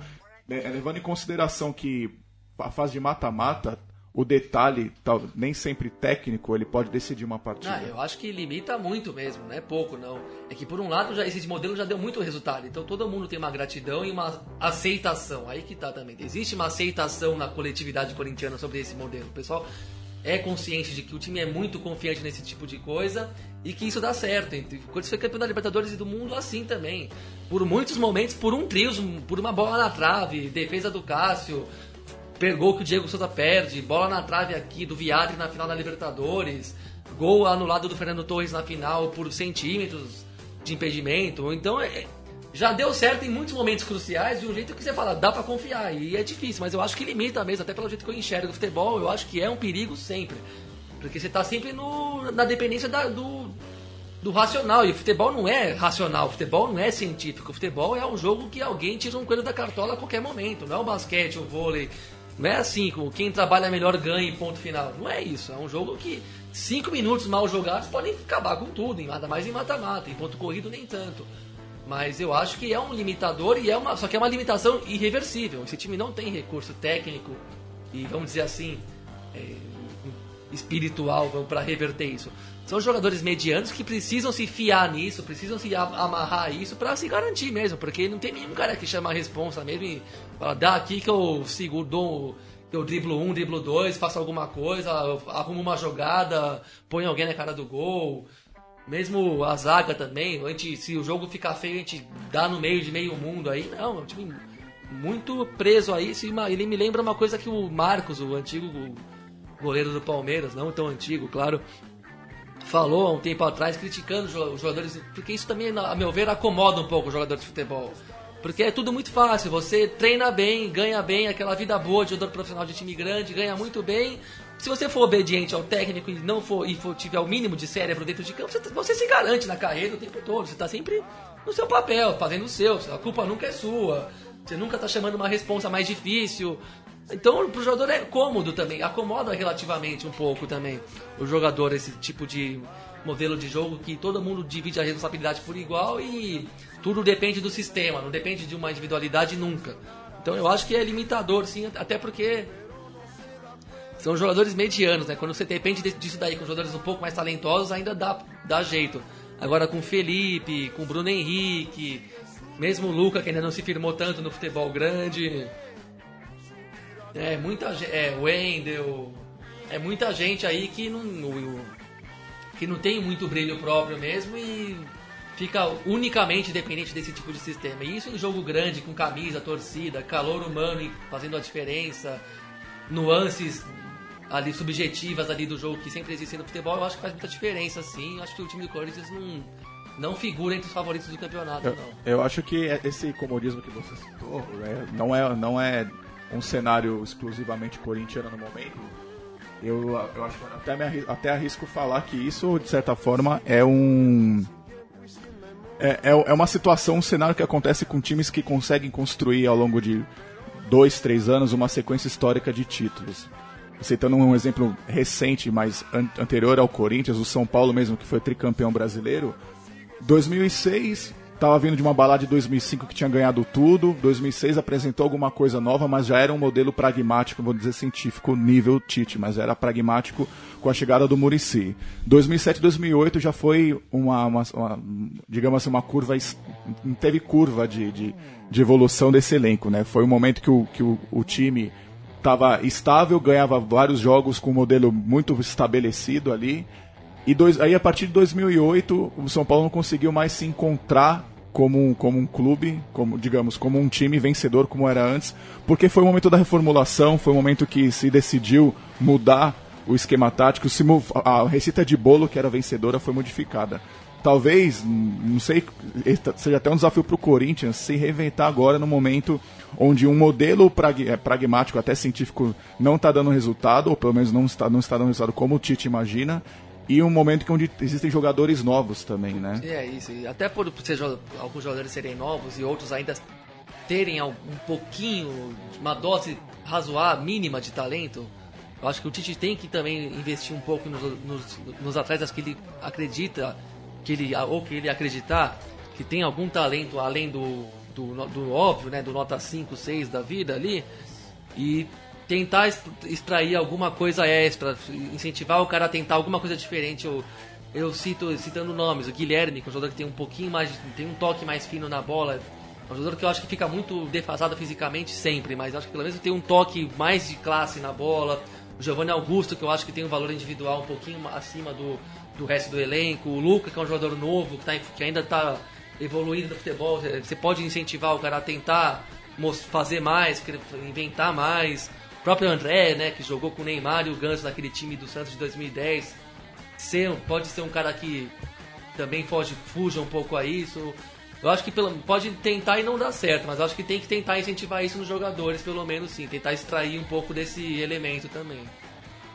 né, levando em consideração que a fase de mata-mata, o detalhe, tal, nem sempre técnico, ele pode decidir uma partida. Ah, eu acho que limita muito mesmo, não é pouco não. É que por um lado já esse modelo já deu muito resultado, então todo mundo tem uma gratidão e uma aceitação. Aí que tá também. Existe uma aceitação na coletividade corintiana sobre esse modelo. O pessoal é consciente de que o time é muito confiante nesse tipo de coisa e que isso dá certo. Quando você foi campeão da Libertadores e do mundo, assim também por muitos momentos, por um trio, por uma bola na trave, defesa do Cássio, pegou que o Diego Souza perde, bola na trave aqui do Viadre na final da Libertadores, gol anulado do Fernando Torres na final por centímetros de impedimento. Então é, já deu certo em muitos momentos cruciais de um jeito que você fala, dá para confiar. E é difícil, mas eu acho que limita mesmo, até pelo jeito que eu enxergo o futebol, eu acho que é um perigo sempre. Porque você tá sempre no, na dependência da, do, do racional. E o futebol não é racional, o futebol não é científico. O futebol é um jogo que alguém tira um coelho da cartola a qualquer momento. Não é o basquete, o vôlei. Não é assim, como quem trabalha melhor ganha em ponto final. Não é isso. É um jogo que cinco minutos mal jogados podem acabar com tudo, ainda mais em mata-mata. Em ponto corrido, nem tanto. Mas eu acho que é um limitador e é uma. Só que é uma limitação irreversível. Esse time não tem recurso técnico e, vamos dizer assim, é, espiritual para reverter isso. São jogadores medianos que precisam se fiar nisso, precisam se amarrar isso para se garantir mesmo, porque não tem nenhum cara que chama a responsa mesmo e fala, dá aqui que eu seguro, dou, eu driblo um, driblo dois, faço alguma coisa, arrumo uma jogada, põe alguém na cara do gol. Mesmo a zaga também, a gente, se o jogo ficar feio, a gente dá no meio de meio mundo aí. Não, é um time muito preso aí. Ele me lembra uma coisa que o Marcos, o antigo goleiro do Palmeiras, não tão antigo, claro, falou há um tempo atrás, criticando os jogadores, porque isso também, a meu ver, acomoda um pouco os jogadores de futebol. Porque é tudo muito fácil, você treina bem, ganha bem, aquela vida boa de jogador profissional de time grande, ganha muito bem. Se você for obediente ao técnico e não for e for, tiver o mínimo de cérebro dentro de campo, você, você se garante na carreira o tempo todo. Você está sempre no seu papel, fazendo o seu. A culpa nunca é sua. Você nunca está chamando uma responsa mais difícil. Então, pro jogador é cômodo também, acomoda relativamente um pouco também o jogador esse tipo de modelo de jogo que todo mundo divide a responsabilidade por igual e tudo depende do sistema, não depende de uma individualidade nunca. Então eu acho que é limitador, sim, até porque são jogadores medianos, né? Quando você depende disso daí com jogadores um pouco mais talentosos, ainda dá, dá jeito. Agora com Felipe, com Bruno Henrique, mesmo o Luca, que ainda não se firmou tanto no futebol grande, é, muita gente. É, Wendel. É muita gente aí que não. que não tem muito brilho próprio mesmo e fica unicamente dependente desse tipo de sistema. E isso em jogo grande, com camisa, torcida, calor humano fazendo a diferença, nuances ali subjetivas ali do jogo que sempre existem no futebol, eu acho que faz muita diferença, sim. Eu acho que o time do Corinthians não, não figura entre os favoritos do campeonato, Eu, não. eu acho que é- esse comodismo que você citou né, não, é, não é um cenário exclusivamente corintiano no momento. Eu, eu acho até, me até arrisco falar que isso, de certa forma, é um. É, é, é uma situação, um cenário que acontece com times que conseguem construir ao longo de dois, três anos uma sequência histórica de títulos. Citando um exemplo recente, mas an- anterior ao Corinthians, o São Paulo mesmo, que foi tricampeão brasileiro, 2006 estava vindo de uma balada de 2005 que tinha ganhado tudo. 2006 apresentou alguma coisa nova, mas já era um modelo pragmático, vou dizer científico, nível Tite, mas era pragmático com a chegada do Murici. 2007 2008 já foi uma, uma- uma, digamos assim, uma curva, teve curva de, de, de evolução desse elenco, né? Foi um momento que o, que o, o time estava estável, ganhava vários jogos com um modelo muito estabelecido ali. E dois, aí a partir de 2008, o São Paulo não conseguiu mais se encontrar como um, como um clube, como digamos, como um time vencedor como era antes, porque foi o momento da reformulação, foi o momento que se decidiu mudar o esquema tático, se a receita de bolo que era vencedora foi modificada. Talvez, hum, não sei, seja até um desafio para o Corinthians se reinventar agora no momento onde um modelo eh, pragmático, até científico, não está dando resultado, ou pelo menos não está, não está dando resultado como o Tite imagina, e um momento que onde existem jogadores novos também, né? É isso, e até por ser alguns jogadores serem novos e outros ainda terem um pouquinho, uma dose razoável, mínima de talento, eu acho que o Tite tem que também investir um pouco nos, nos, nos atletas que ele acredita, que ele, ou que ele acreditar que tem algum talento além do, do, do óbvio, né, do nota 5, 6 da vida ali, e tentar extrair alguma coisa extra, incentivar o cara a tentar alguma coisa diferente. Eu, eu cito, citando nomes, o Guilherme, que é um jogador que tem um pouquinho mais, tem um toque mais fino na bola. É um jogador que eu acho que fica muito defasado fisicamente sempre, mas acho que pelo menos tem um toque mais de classe na bola. O Giovanni Augusto, que eu acho que tem um valor individual um pouquinho acima do, do resto do elenco. O Luca, que é um jogador novo, que, tá, que ainda está evoluindo no futebol. Você pode incentivar o cara a tentar fazer mais, inventar mais. Próprio André, né, que jogou com o Neymar e o Ganso naquele time do Santos de 2010. Ser, pode ser um cara que também foge, fuja um pouco a isso. Eu acho que pelo, pode tentar e não dar certo, mas acho que tem que tentar incentivar isso nos jogadores, pelo menos sim. Tentar extrair um pouco desse elemento também.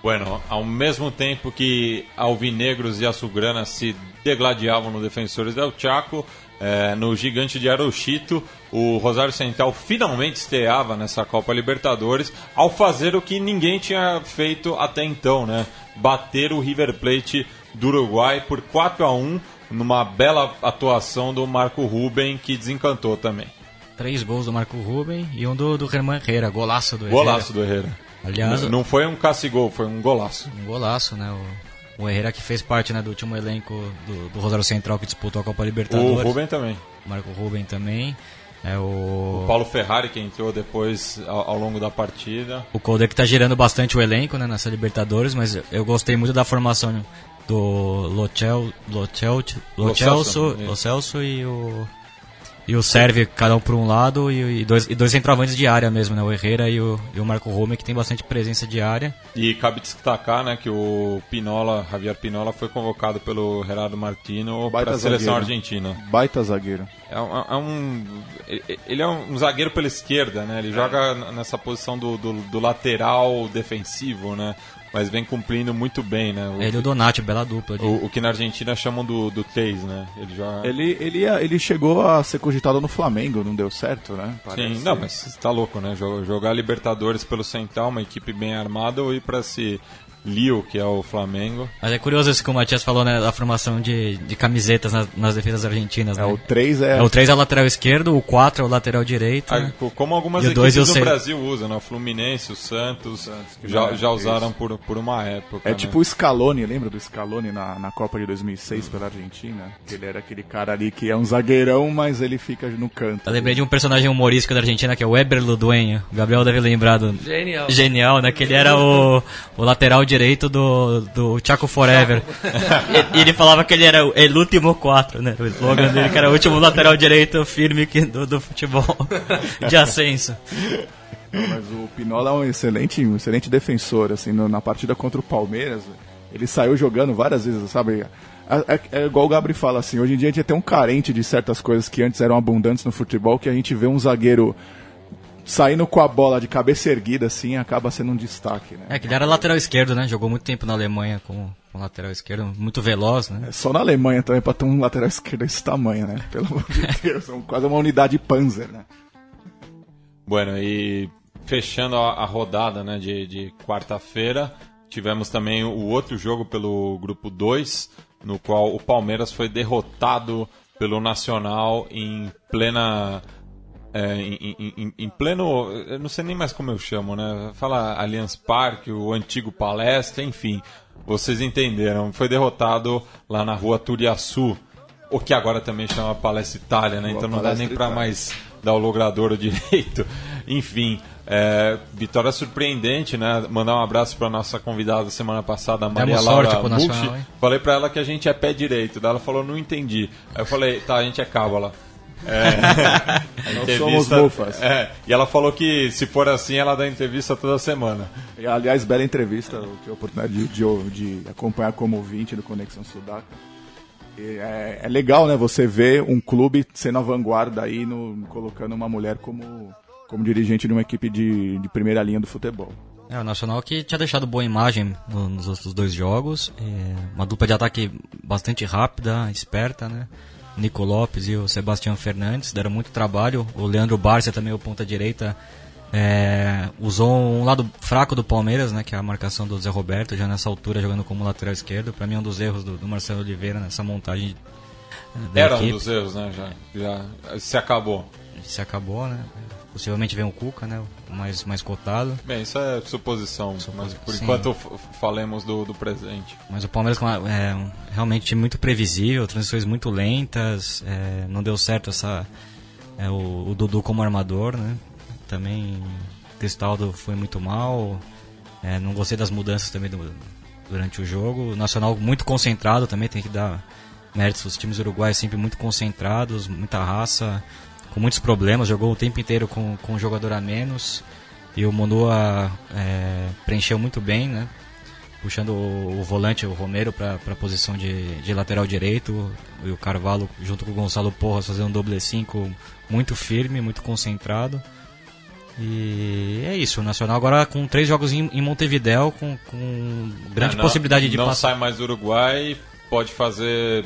Bueno, ao mesmo tempo que alvinegros e açugranas se degladiavam no Defensores del Chaco, eh, no gigante de Arochito, o Rosário Central finalmente estreava nessa Copa Libertadores ao fazer o que ninguém tinha feito até então, né? Bater o River Plate do Uruguai por 4 a 1 numa bela atuação do Marco Ruben que desencantou também. Três gols do Marco Ruben e um do, do Herman Herrera, golaço do Herrera. Golaço do Herrera. Aliás, N- Não foi um casse-gol, foi um golaço. um golaço, né? O, o Herrera que fez parte né, do último elenco do, do Rosário Central que disputou a Copa O Libertadores. Ruben também. Marco Ruben também. É o, O Paulo Ferrari, que entrou depois ao, ao longo da partida. o Colde que tá girando bastante o elenco né, nessa Libertadores, mas eu- gostei muito da formação do Locel, Locel, Lo Locelso, Celso, Lo Celso e o e o Serve, cada um por um lado, e, e dois, e dois centroavantes de área mesmo, né? O Herrera e o, e o Marco Ruben, que tem bastante presença de área. E cabe destacar né, que o Pinola, Javier Pinola, foi convocado pelo Gerardo Martino para a seleção argentina. Baita zagueiro. É um, é um- ele é um zagueiro pela esquerda, né? Ele joga nessa posição do, do, do lateral defensivo, né? Mas vem cumprindo muito bem, né? O, Ele e o Donati, bela dupla. de- o, o que na Argentina chamam do, do Teis, né? Ele joga... Ele, ele, ia- ele chegou a ser cogitado no Flamengo, não deu certo, né? Sim, Parece. não, mas tá louco, né? Jo- Jogar Libertadores pelo Central, uma equipe bem armada, ou ir pra esse Lille, que é o Flamengo. Mas é curioso isso que o Matias falou, né? Da formação de, de camisetas nas, nas defesas argentinas, É, né? o 3 é. É, o 3 é o lateral esquerdo, o 4 é o lateral direito. Ah, né? co- Como algumas E equipes o no seis. Brasil usam, né? O Fluminense, o Santos, que já, já- já usaram isso. por, por uma época. É né? tipo o Scaloni, lembra do Scaloni na, na Copa de 2006 pela Argentina? Ele era aquele cara ali que é um zagueirão, mas ele fica no canto. Eu lembrei de um personagem humorístico da Argentina que é o Weber Luduenho. O Gabriel deve lembrar do. Genial. Genial, né? Que ele era o, o lateral direito do, do Chaco Forever. [LAUGHS] e, e ele falava que ele era o el último 4, né? O slogan dele que era o último lateral direito firme que, do, do futebol [LAUGHS] de ascenso. Não, mas o Pinola é um excelente, um excelente defensor, assim, no- na partida contra o Palmeiras, ele saiu jogando várias vezes, sabe? É, é- é igual o Gabri fala assim, hoje em dia a gente é tão carente de certas coisas que antes eram abundantes no futebol que a gente vê um zagueiro saindo com a bola de cabeça erguida assim, acaba sendo um destaque, né? É que ele era lateral esquerdo, né? Jogou muito tempo na Alemanha como, como lateral esquerdo, muito veloz, né? É só na Alemanha também pra ter um lateral esquerdo desse tamanho, né? Pelo amor de [LAUGHS] Deus, são quase uma unidade Panzer, né? Bueno, e fechando a, a rodada né, de, de quarta-feira, tivemos também o outro jogo pelo grupo 2, no qual o Palmeiras foi derrotado pelo Nacional em plena. É, em, em- em- pleno. Eu não sei nem mais como eu chamo, né? Fala Allianz Parque, o antigo palestra, enfim. Vocês entenderam. Foi derrotado lá na rua Turiaçu, o que agora também chama Palestra Itália, né? Rua Então não dá nem para mais dar o logradouro [LAUGHS] direito. Enfim, é, vitória surpreendente, né? Mandar um abraço para nossa convidada da semana passada, Maria Demos Laura sorte Bucci. Nacional? Falei para ela que a gente é pé direito. Daí ela falou, não entendi. Aí eu falei, tá, a gente é cábala. É, [LAUGHS] entrevista- somos mufas. É, e ela falou que se for assim, ela dá entrevista toda semana. E, aliás, bela entrevista, eu tive a oportunidade de, de- de acompanhar como ouvinte do Conexão Sudaca. E é, é legal, né, você ver um clube sendo a vanguarda aí, no, colocando uma mulher como, como dirigente de uma equipe de, de primeira linha do futebol. É, o Nacional que tinha deixado boa imagem no- nos outros dois jogos. É, uma dupla de ataque bastante rápida, esperta, né? Nico Lopes e o Sebastião Fernandes deram muito trabalho. O Leandro Barcia também, o ponta direita, é, usou um lado fraco do Palmeiras, né? Que é a marcação do Zé Roberto, já nessa altura jogando como lateral esquerdo. Para mim é um dos erros do, do Marcelo Oliveira nessa montagem Era um equipe. dos erros, né? Já, já se acabou. Se acabou, né? Possivelmente vem o Cuca, né? Mais, mais cotado. Bem, isso é suposição, mas por Sim. enquanto falemos do, do presente. Mas o Palmeiras é realmente muito previsível, transições muito lentas, é, não deu certo essa é, o, o Dudu como armador, né? Também o Cristaldo foi muito mal, é, não gostei das mudanças também do- durante o jogo. O Nacional muito concentrado também, tem que dar méritos os times uruguaios sempre muito concentrados, muita raça, com muitos problemas, jogou o tempo inteiro com, com um jogador a menos. E o Monua é, preencheu muito bem, né? puxando o, o volante, o Romero, para a posição de, de lateral direito, e o Carvalho, junto com o Gonçalo Porras, fazendo um doble 5 muito firme, muito concentrado. E é isso, o Nacional agora com três jogos em, em Montevidéu, com, com grande É, não- possibilidade de não passar. sai mais do Uruguai, pode fazer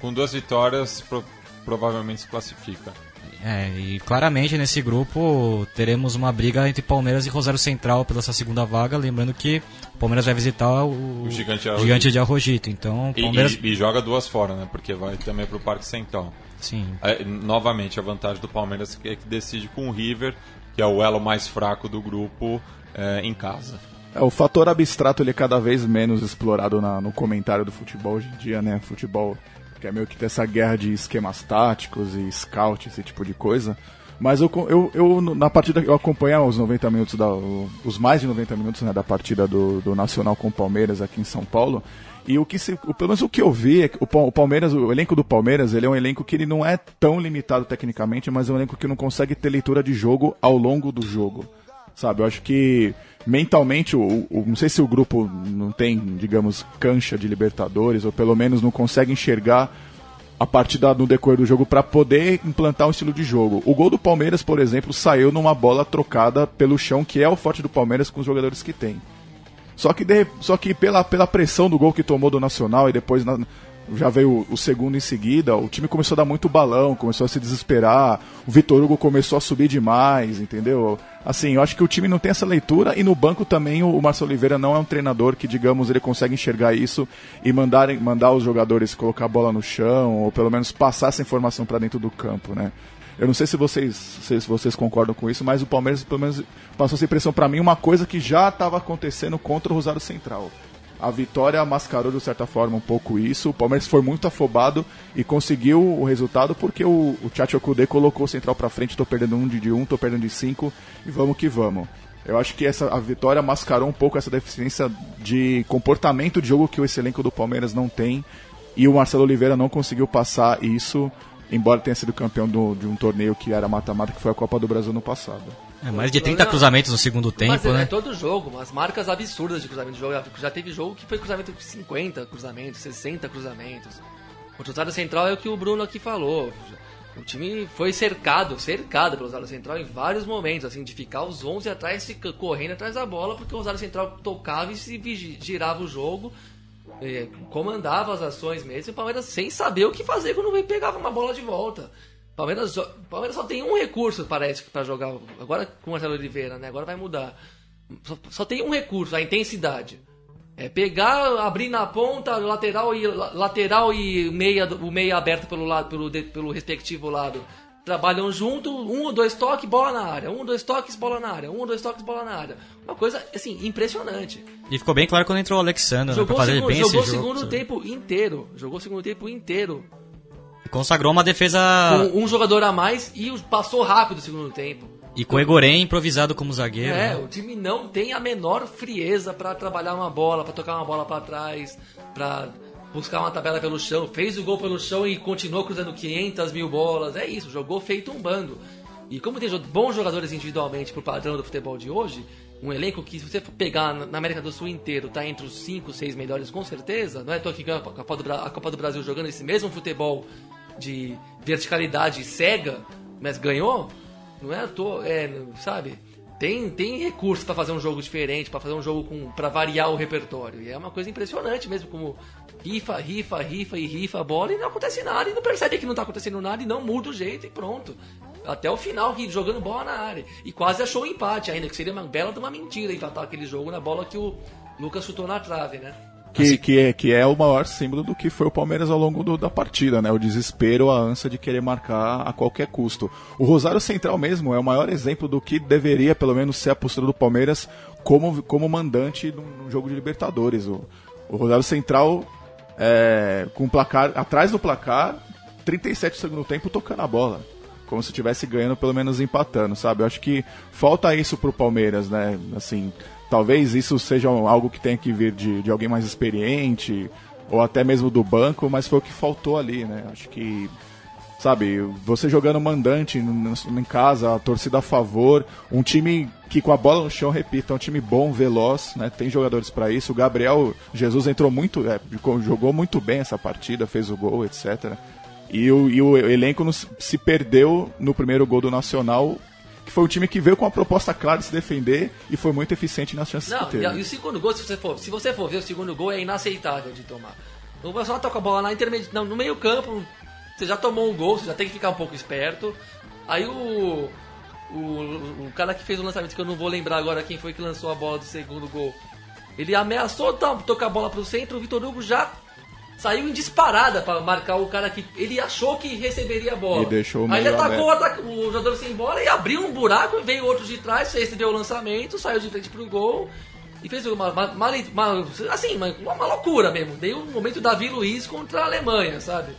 com duas vitórias, pro- provavelmente se classifica. É, e claramente nesse grupo teremos uma briga entre Palmeiras e Rosário Central pela essa segunda vaga, lembrando que o Palmeiras vai visitar o, O Gigante Arrojito. de Arrojito. Então, o E, Palmeiras. e- e joga duas fora, né? Porque vai também pro Parque Central. Sim, É, novamente, a vantagem do Palmeiras é que decide com o River, que é o elo mais fraco do grupo, é, em casa. É, o fator abstrato ele é cada vez menos explorado na- no comentário do futebol hoje em dia, né? Futebol que é meio que essa guerra de esquemas táticos e scout, esse tipo de coisa. Mas eu, eu, eu na partida, eu acompanhei os 90 minutos, da, os mais de 90 minutos né, da partida do, do Nacional com o Palmeiras aqui em São Paulo. E o que se, pelo menos o que eu vi é que o Palmeiras, o elenco do Palmeiras, ele é um elenco que ele não é tão limitado tecnicamente, mas é um elenco que não consegue ter leitura de jogo ao longo do jogo sabe? Eu acho que mentalmente, o, o- não sei se o grupo não tem, digamos, cancha de Libertadores, ou pelo menos não consegue enxergar a partida no decorrer do jogo para poder implantar um estilo de jogo. O gol do Palmeiras, por exemplo, saiu numa bola trocada pelo chão, que é o forte do Palmeiras com os jogadores que tem. Só que, de- só que pela, pela pressão do gol que tomou do Nacional e depois na- já veio o, segundo em seguida, o time começou a dar muito balão, começou a se desesperar, o Vitor Hugo começou a subir demais, entendeu? Assim, eu acho que o time não tem essa leitura e no banco também o, o Marcelo Oliveira não é um treinador que, digamos, ele consegue enxergar isso e mandar, mandar os jogadores colocar a bola no chão ou pelo menos passar essa informação para dentro do campo, né? Eu não sei se vocês, se vocês concordam com isso, mas o Palmeiras pelo menos passou essa impressão para mim, uma coisa que já estava acontecendo contra o Rosário Central. A vitória mascarou de certa forma um pouco isso. O Palmeiras foi muito afobado e conseguiu o resultado porque o, o Tchatcho Kudê colocou o Central para frente, tô perdendo um de, de um, tô perdendo de cinco e vamos que vamos. Eu acho que essa a vitória mascarou um pouco essa deficiência de comportamento de jogo que esse elenco do Palmeiras não tem e o Marcelo Oliveira não conseguiu passar isso, embora tenha sido campeão do- de um torneio que era mata-mata, que foi a Copa do Brasil no passado. É, mais de 30 cruzamentos no segundo tempo, Mas é, né? é todo jogo, umas marcas absurdas de cruzamento de jogo. Já teve jogo que foi cruzamento de 50 cruzamentos, 60 cruzamentos. O Rosário Central é o que o Bruno aqui falou. O time foi cercado, cercado pelo Rosário Central em vários momentos, assim, de ficar os 11 atrás, correndo atrás da bola, porque o Rosário Central tocava e se girava o jogo, eh, comandava as ações mesmo, e o Palmeiras sem saber o que fazer quando pegava uma bola de volta. Palmeiras, o Palmeiras só tem um recurso, parece, para jogar. Agora com o Marcelo Oliveira, né? Agora vai mudar. Só, só tem um recurso, a intensidade. É pegar, abrir na ponta, lateral e la- lateral e meia, o meia aberto pelo lado, pelo, pelo respectivo lado. Trabalham junto, um ou dois toques, bola na área. Um ou dois toques, bola na área. Um ou dois toques, bola na área. Uma coisa, assim, impressionante. E ficou bem claro quando entrou o Alexandre, né? Pra Jogou, fazer segundo, bem jogou o esse jogo. segundo sabe? tempo inteiro. Jogou o segundo tempo inteiro. Consagrou uma defesa... Com um jogador a mais e passou rápido o segundo tempo. E com o Egorém improvisado como zagueiro. É, né? o time não tem a menor frieza pra trabalhar uma bola, pra tocar uma bola pra trás, pra buscar uma tabela pelo chão. Fez o gol pelo chão e continuou cruzando 500 mil bolas. É isso, jogou feito um bando. E como tem bons jogadores individualmente pro padrão do futebol de hoje, um elenco que, se você for pegar na América do Sul inteiro, tá entre os 5, 6 melhores com certeza. Não é tô aqui ganhando a Copa, do Bra- a Copa do Brasil jogando esse mesmo futebol de verticalidade cega, mas ganhou. Não é à toa, é, sabe? Tem, tem recursos pra fazer um jogo diferente, pra fazer um jogo com para variar o repertório. E é uma coisa impressionante mesmo, como rifa, rifa, rifa e rifa a bola e não acontece nada, e não percebe que não tá acontecendo nada e não muda o jeito e pronto. Até o final, jogando bola na área. E quase achou o empate ainda, que seria uma bela de uma mentira empatar aquele jogo na bola que o Lucas chutou na trave, né? Que, que, é, que é o maior símbolo do que foi o Palmeiras ao longo do- da partida, né? O desespero, a ânsia de querer marcar a qualquer custo. O Rosário Central mesmo é o maior exemplo do que deveria, pelo menos, ser a postura do Palmeiras como, como mandante num, jogo de Libertadores. O, o Rosário Central, é, com o placar atrás do placar, 37 do segundo tempo tocando a bola. Como se estivesse ganhando, pelo menos empatando, sabe? Eu acho que falta isso pro Palmeiras, né? Assim, talvez isso seja algo que tenha que vir de, de alguém mais experiente, ou até mesmo do banco, mas foi o que faltou ali, né? Acho que, sabe, você jogando mandante em casa, a torcida a favor, um time que com a bola no chão, repito, é um time bom, veloz, né? Tem jogadores para isso. O Gabriel Jesus entrou muito, é, jogou muito bem essa partida, fez o gol, etc. E o, e o elenco se perdeu no primeiro gol do Nacional, foi um time que veio com uma proposta clara de se defender e foi muito eficiente nas chances Não, que e, teve. e o segundo gol, se você, for, se você for ver o segundo gol, é inaceitável de tomar. O pessoal toca a bola na intermedi... não, no meio campo, você já tomou um gol, você já tem que ficar um pouco esperto. Aí o, o, o cara que fez o lançamento, que eu não vou lembrar agora quem foi que lançou a bola do segundo gol, ele ameaçou to- tocar a bola pro centro, o Vitor Hugo já saiu em disparada para marcar o cara que ele achou que receberia a bola. E deixou o Aí ele atacou o, jogador sem bola e abriu um buraco, veio outro de trás, recebeu o lançamento, saiu de frente pro gol e fez uma, uma, uma- uma- assim, uma, uma loucura mesmo. Deu um momento Davi Luiz contra a Alemanha, sabe?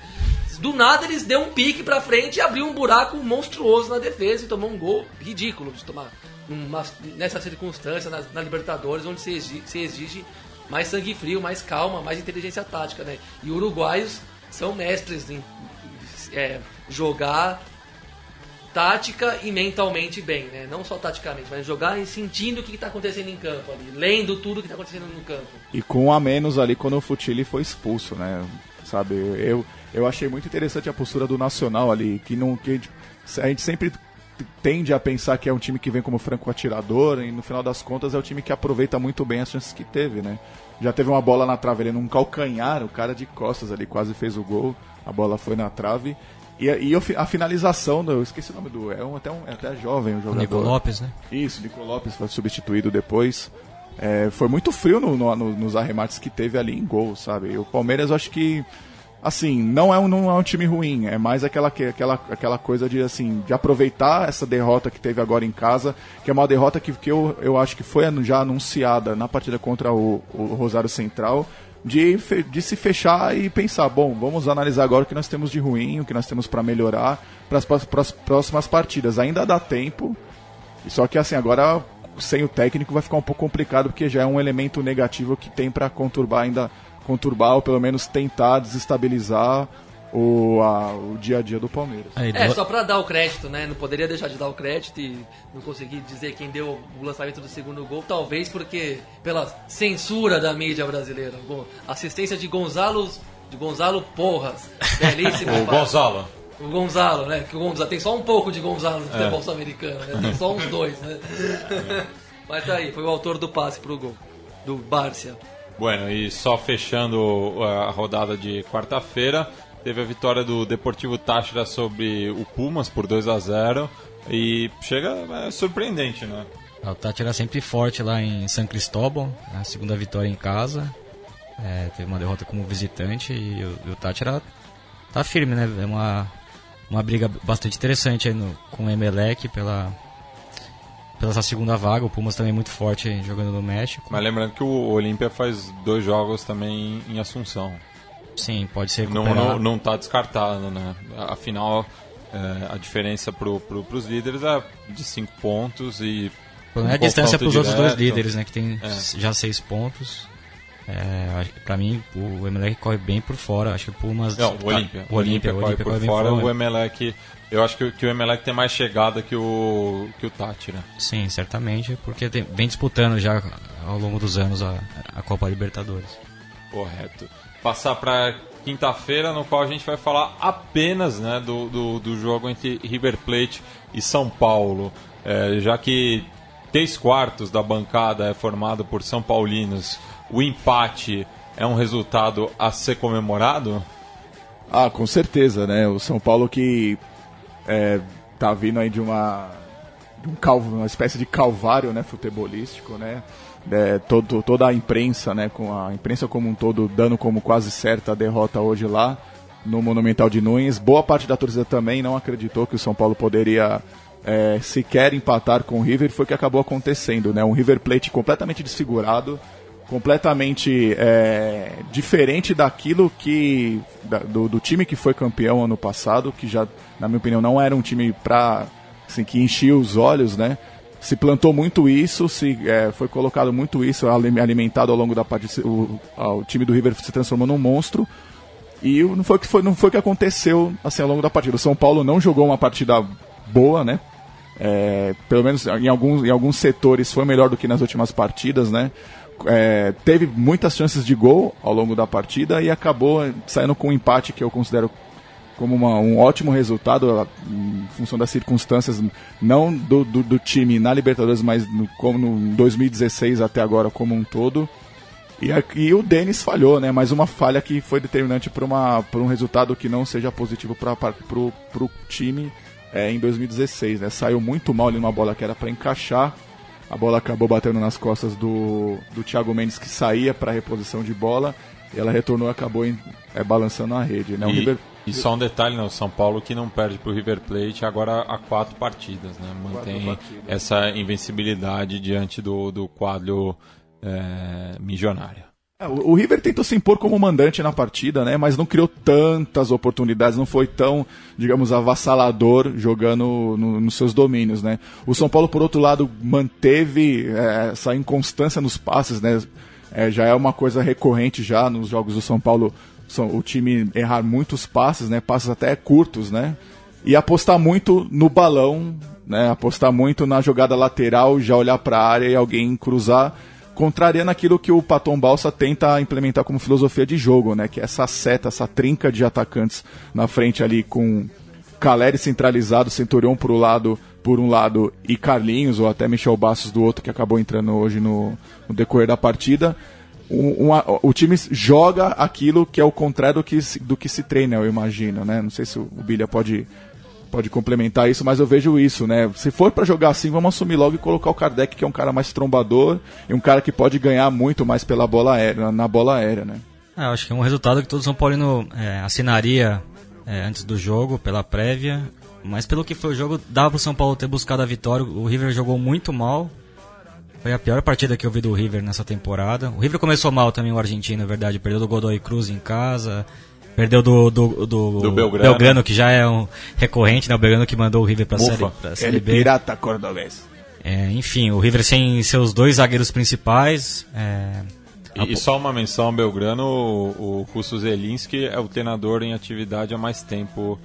Do nada eles deu um pique pra frente e abriu um buraco monstruoso na defesa e tomou um gol ridículo de tomar numa- nessa circunstância, na, na Libertadores, onde se exige, se exige mais sangue frio, mais calma, mais inteligência tática, né? E uruguaios são mestres em é, jogar tática e mentalmente bem, né? Não só taticamente, mas jogar e sentindo o que está acontecendo em campo ali, lendo tudo o que está acontecendo no campo. E com um a menos ali quando o Futili foi expulso, né? Sabe, eu, eu achei muito interessante a postura do Nacional ali, que não que a gente- a gente sempre tende a pensar que é um time que vem como franco atirador e no final das contas é o time que aproveita muito bem as chances que teve, né? Já teve uma bola na trave ali num calcanhar, o cara de costas ali quase fez o gol, a bola foi na trave. E, a- e a finalização, do, eu esqueci o nome do. É, um, até, um, é até jovem o jogador. Nico Lopes, né? Isso, Nico Lopes foi substituído depois. É, foi muito frio no- no- nos arremates que teve ali em gol, sabe? E o Palmeiras, eu acho que, assim, não é um, não é um time ruim. É mais aquela, que- aquela, aquela coisa de, assim, de aproveitar essa derrota que teve agora em casa, que é uma derrota que, que eu, eu acho que foi já anunciada na partida contra o, o Rosário Central, de, de se fechar e pensar, bom, vamos analisar agora o que nós temos de ruim, o que nós temos para melhorar para as próximas partidas. Ainda dá tempo, só que assim, agora sem o técnico vai ficar um pouco complicado porque já é um elemento negativo que tem para conturbar ainda conturbar ou pelo menos tentar desestabilizar o, a, o dia a dia do Palmeiras. É, só pra dar o crédito, né? Não poderia deixar de dar o crédito e não conseguir dizer quem deu o lançamento do segundo gol, talvez porque pela censura da mídia brasileira. Bom, assistência de Gonzalo, de Gonzalo Porras. Belíssimo. [LAUGHS] O. Gonzalo. O Gonzalo, né? Que o Gonzalo tem só um pouco de Gonzalo no É. futebol sul-americano, né? Tem só uns dois, né? [LAUGHS] Mas tá aí, foi o autor do passe pro gol. Do Bárcia. Bueno, e só fechando a rodada de quarta-feira, teve a vitória do Deportivo Táchira sobre o Pumas por 2 a 0 e chega é surpreendente, né? O Tátira sempre forte lá em São Cristóbal, a segunda vitória em casa. É, teve uma derrota como visitante e o, o Tátira tá firme, né? É uma, uma briga bastante interessante no, com o Emelec pela, pela essa segunda vaga. O Pumas também é muito forte jogando no México. Mas lembrando que o Olímpia faz dois jogos também em Assunção. Sim, pode ser Não, não, não tá descartado, né? Afinal, é, a diferença pro, pro, pros líderes é de 5 pontos e. Menos a distância para os outros dois líderes, né? Que tem É. já seis pontos. É, pra mim, o Emelec corre bem por fora. Acho que o Pumas. Não, o Olímpia. O Olímpia, corre por corre bem fora. por O Emelec. Eu acho que, que o Emelec tem mais chegada que o, que o Tátira. Sim, certamente, porque tem- vem disputando já ao longo dos anos a, a Copa Libertadores. Correto. Passar para quinta-feira, no qual a gente vai falar apenas né, do, do, do jogo entre River Plate e São Paulo. É, já que três quartos da bancada é formado por São Paulinos, o empate é um resultado a ser comemorado? Ah, com certeza, né? O São Paulo que é, tá vindo aí de uma, de um calvo, uma espécie de calvário, né, futebolístico, né? É, todo, toda a imprensa, né, com a imprensa como um todo dando como quase certa a derrota hoje lá no Monumental de Nunes. Boa parte da torcida também não acreditou que o São Paulo poderia é, sequer empatar com o River, foi o que acabou acontecendo, né? Um River Plate completamente desfigurado, completamente é, diferente daquilo que do, do time que foi campeão ano passado, que já, na minha opinião, não era um time para assim, que enchia os olhos, né? Se plantou muito isso, se é, foi colocado muito isso ali- alimentado ao longo da partida. O, o time do River se transformou num monstro. E não foi que foi, não foi que aconteceu assim ao longo da partida. O São Paulo não jogou uma partida boa, né? É, pelo menos em alguns, em alguns setores foi melhor do que nas últimas partidas, né? É, teve muitas chances de gol ao longo da partida e acabou saindo com um empate que eu considero como uma- um ótimo resultado em função das circunstâncias, não do, do, do time na Libertadores, mas no, como no 2016 até agora como um todo. E, aqui o Denis falhou, né? Mais uma falha que foi determinante para um resultado que não seja positivo para o time é, em 2016, né? Saiu muito mal ali numa bola que era para encaixar. A bola acabou batendo nas costas do, do Thiago Mendes que saía para reposição de bola. E ela retornou e acabou em- é, balançando a rede, né? O E, River- e só um detalhe, né? o São Paulo que não perde para o River Plate agora há quatro partidas, né? Mantém partidas. essa invencibilidade diante do, do quadro é, milionário. É, o o River tentou se impor como mandante na partida, né? Mas não criou tantas oportunidades, não foi tão, digamos, avassalador jogando no- nos seus domínios, né? O São Paulo, por outro lado, manteve é, essa inconstância nos passes, né? É, já é uma coisa recorrente já nos jogos do São Paulo, são- o time errar muitos passes, né? Passes até curtos, né? E apostar muito no balão, né? Apostar muito na jogada lateral, já olhar para a área e alguém cruzar contrariando aquilo que o Paton Balsa tenta implementar como filosofia de jogo, né? Que é essa seta, essa trinca de atacantes na frente ali com Caleri centralizado, Centurion por um lado, por um lado e Carlinhos ou até Michel Bastos do outro que acabou entrando hoje no, no decorrer da partida. O time joga aquilo que é o contrário do que, do que se treina, eu imagino, né? Não sei se o Bilha pode pode complementar isso, mas eu vejo isso, né? Se for pra jogar assim, vamos assumir logo e colocar o Kardec, que é um cara mais trombador e um cara que pode ganhar muito mais pela bola aérea, na bola aérea, né? É, acho que é um resultado que todo São Paulino é, assinaria é, antes do jogo, pela prévia. Mas pelo que foi o jogo, dava pro São Paulo ter buscado a vitória. O River jogou muito mal. Foi a pior partida que eu vi do River nessa temporada. O River começou mal também, o argentino, é verdade. Perdeu do Godoy Cruz em casa. Perdeu do, do, do, Do Belgrano. que já é um recorrente, né? O Belgrano que mandou o River pra, Ufa. série, pra Série Ele B. pirata cordobês. É, enfim, o River sem seus dois zagueiros principais. é, E, e só uma menção, Belgrano, o, o Russo Zelinski é o treinador em atividade há mais tempo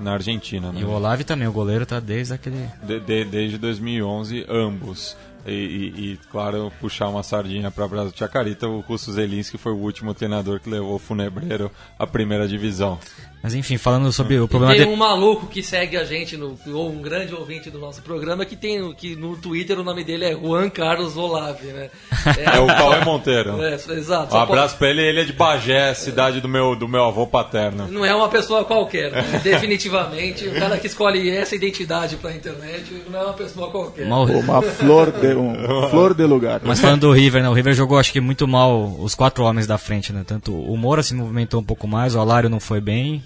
na Argentina. Né? E o Olave também, o goleiro tá desde aquele... De, de, desde 2011, ambos. E, e, e, claro, puxar uma sardinha para a Brasa Chacarita, o Russo Zelinski foi o último treinador que levou o Funebreiro à primeira divisão. Mas enfim, falando sobre o problema... Tem de... um maluco que segue a gente, no, ou um grande ouvinte do nosso programa, que tem que no Twitter o nome dele é Juan Carlos Olave, né? É, [LAUGHS] é o Cauê Monteiro. É, exato. Um abraço pode... pra ele, ele é de Bagé, cidade do meu, do meu avô paterno. Não é uma pessoa qualquer, né? [LAUGHS] definitivamente. O cara que escolhe essa identidade pra internet não é uma pessoa qualquer. Uma, uma flor de um flor de lugar. Mas falando do River, né? O River jogou acho que muito mal os quatro homens da frente, né? Tanto o Moura se movimentou um pouco mais, o Alário não foi bem.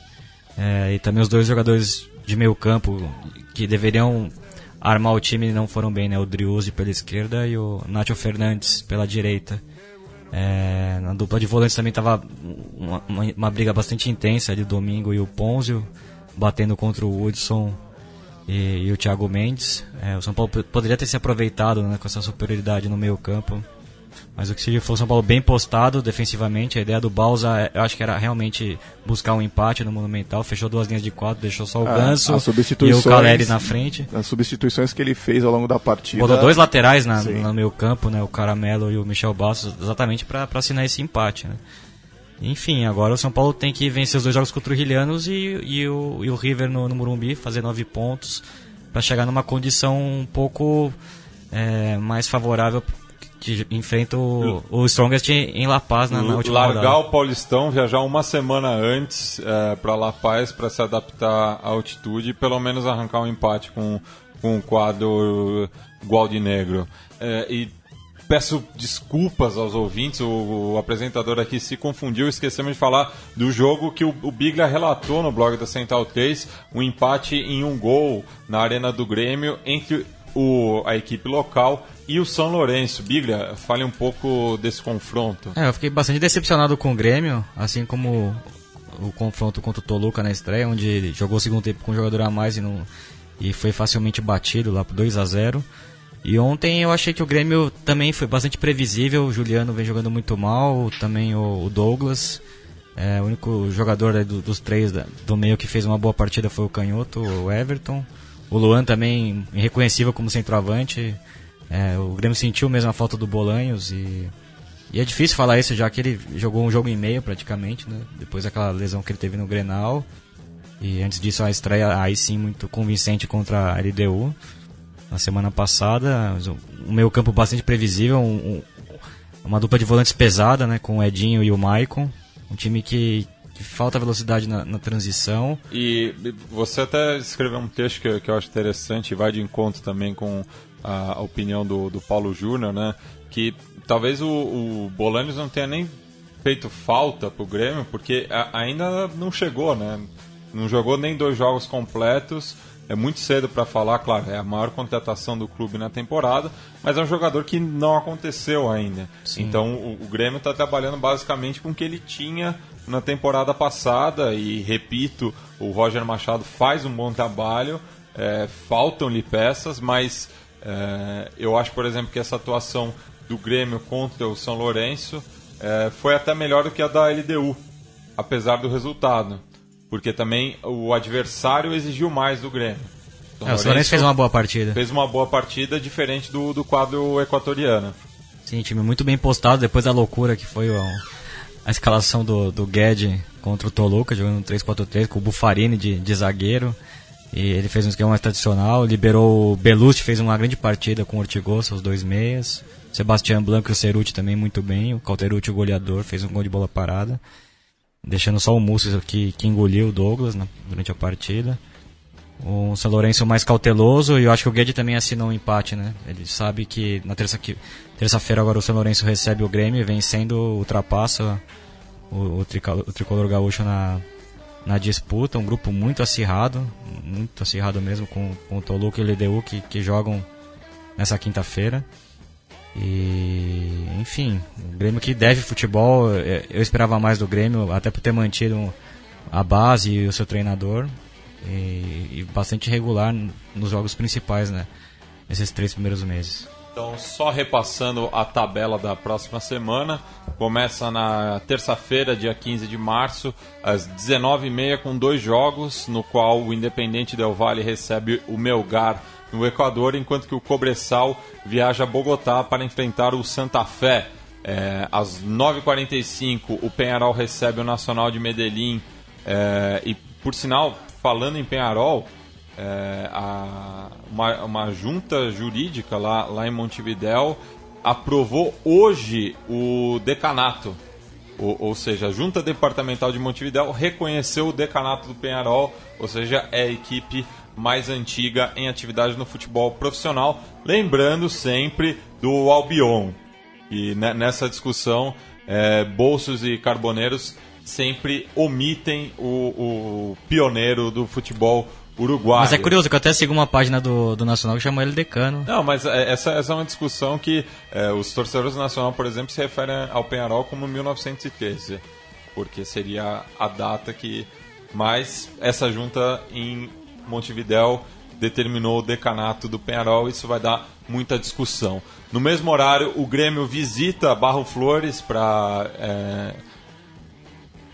É, e também os dois jogadores de meio campo que deveriam armar o time não foram bem, né? O Driuzzi pela esquerda e o Nacho Fernandes pela direita. É, na dupla de volantes também estava uma, uma, uma, briga bastante intensa ali, Domingo e o Ponzio, batendo contra o Hudson e, e o Thiago Mendes. É, o São Paulo poderia ter se aproveitado né, com essa superioridade no meio campo mas o que se for São Paulo bem postado defensivamente, a ideia do Balsa, eu acho que era realmente buscar um empate no Monumental. Fechou duas linhas de quatro, deixou só o é, Ganso e o Caleri na frente. As substituições que ele fez ao longo da partida. Botou dois laterais na, no meio campo, né, o Caramelo e o Michel Bastos, exatamente para assinar esse empate. Né. Enfim, agora o São Paulo tem que vencer os dois jogos contra o Rilhanos e, e, o, e o River no, no Morumbi, fazer nove pontos para chegar numa condição um pouco é, mais favorável que enfrenta o, o Strongest em La Paz na, na última Largar rodada. o Paulistão, viajar uma semana antes é, para La Paz para se adaptar à altitude e pelo menos arrancar um empate com, com um quadro igual de negro. É, e peço desculpas aos ouvintes, o, o, apresentador aqui se confundiu, esquecemos de falar do jogo que o, o Biglia relatou no blog da Central 3, um empate em um gol na Arena do Grêmio entre o, a equipe local e o São Lourenço. Biglia, fale um pouco desse confronto. É, eu fiquei bastante decepcionado com o Grêmio, assim como o confronto contra o Toluca na estreia, onde jogou o segundo tempo com um jogador a mais e, não, e foi facilmente batido lá por 2 a 0 E ontem eu achei que o Grêmio também foi bastante previsível. O Juliano vem jogando muito mal, também o, Douglas. É, o único jogador do, dos três do meio que fez uma boa partida foi o Canhoto, o Everton. O Luan também irreconhecível como centroavante. É, o Grêmio sentiu mesmo a falta do Bolanhos e, e é difícil falar isso já que ele jogou um jogo e meio praticamente, né? Depois daquela lesão que ele teve no Grenal. E antes disso a estreia aí sim muito convincente contra a LDU na semana passada. Um meio campo bastante previsível, um, um, uma dupla de volantes pesada, né? Com o Edinho e o Maicon. Um time que, que falta velocidade na, na, transição. E você até escreveu um texto que, que eu acho interessante e vai de encontro também com a, opinião do, do Paulo Júnior, né? Que talvez o, o Bolanes não tenha nem feito falta pro Grêmio, porque a, ainda não chegou, né? Não jogou nem dois jogos completos. É muito cedo para falar, claro, é a maior contratação do clube na temporada, mas é um jogador que não aconteceu ainda. Sim. Então o, o Grêmio está trabalhando basicamente com o que ele tinha na temporada passada e repito, o Roger Machado faz um bom trabalho, é, faltam-lhe peças, mas é, eu acho, por exemplo, que essa atuação do Grêmio contra o São Lourenço é, foi até melhor do que a da LDU, apesar do resultado. Porque também o adversário exigiu mais do Grêmio. São é, o São fez uma boa partida. Fez uma boa partida, diferente do, do quadro equatoriano. Sim, time muito bem postado depois da loucura que foi a, a escalação do, do Guedes contra o Toluca, jogando 3-4-3 com o Bufarini de, de zagueiro. E ele fez um esquema mais tradicional, liberou o Belucci, fez uma grande partida com o Ortigosa, os dois meias. Sebastião Blanco e o Ceruti também muito bem. O Calterucci, o goleador, fez um gol de bola parada. Deixando só o Múcio que, que engoliu o Douglas né, durante a partida. O São Lourenço mais cauteloso e eu acho que o Guedes também assinou um empate, né? Ele sabe que na terça-feira terça agora o São Lourenço recebe o Grêmio, vencendo, ultrapassa o, o, o tricolor gaúcho na, na disputa, um grupo muito acirrado, muito acirrado mesmo com, com o Toluca e o LDU que, que jogam nessa quinta-feira. E, enfim, o Grêmio que deve futebol, é, eu esperava mais do Grêmio, até por ter mantido a base e o seu treinador, e, e bastante regular nos jogos principais, né, nesses três primeiros meses. Então, só repassando a tabela da próxima semana. Começa na terça-feira, dia 15 de março, às 19h30, com dois jogos, no qual o Independente Del Valle recebe o Melgar no Equador, enquanto que o Cobressal viaja a Bogotá para enfrentar o Santa Fé. É, às 9h45, o Penharol recebe o Nacional de Medellín. É, e, por sinal, falando em Penharol, é, a, uma, uma junta jurídica lá, lá em Montevidéu aprovou hoje o decanato. Ou, ou, seja, a Junta Departamental de Montevidéu reconheceu o decanato do Penharol, ou seja, é a equipe mais antiga em atividade no futebol profissional. Lembrando sempre do Albion. E nessa discussão, é, Bolsos e Carboneiros sempre omitem o, o pioneiro do futebol Uruguai. Mas é curioso que eu até sigo uma página do, do Nacional que chama ele decano. Não, mas é, essa, essa é uma discussão que é, os torcedores do Nacional, por exemplo, se referem ao Penharol como 1913, porque seria a data que mais essa junta em Montevidéu determinou o decanato do Penharol, isso vai dar muita discussão. No mesmo horário, o Grêmio visita Barro Flores para é,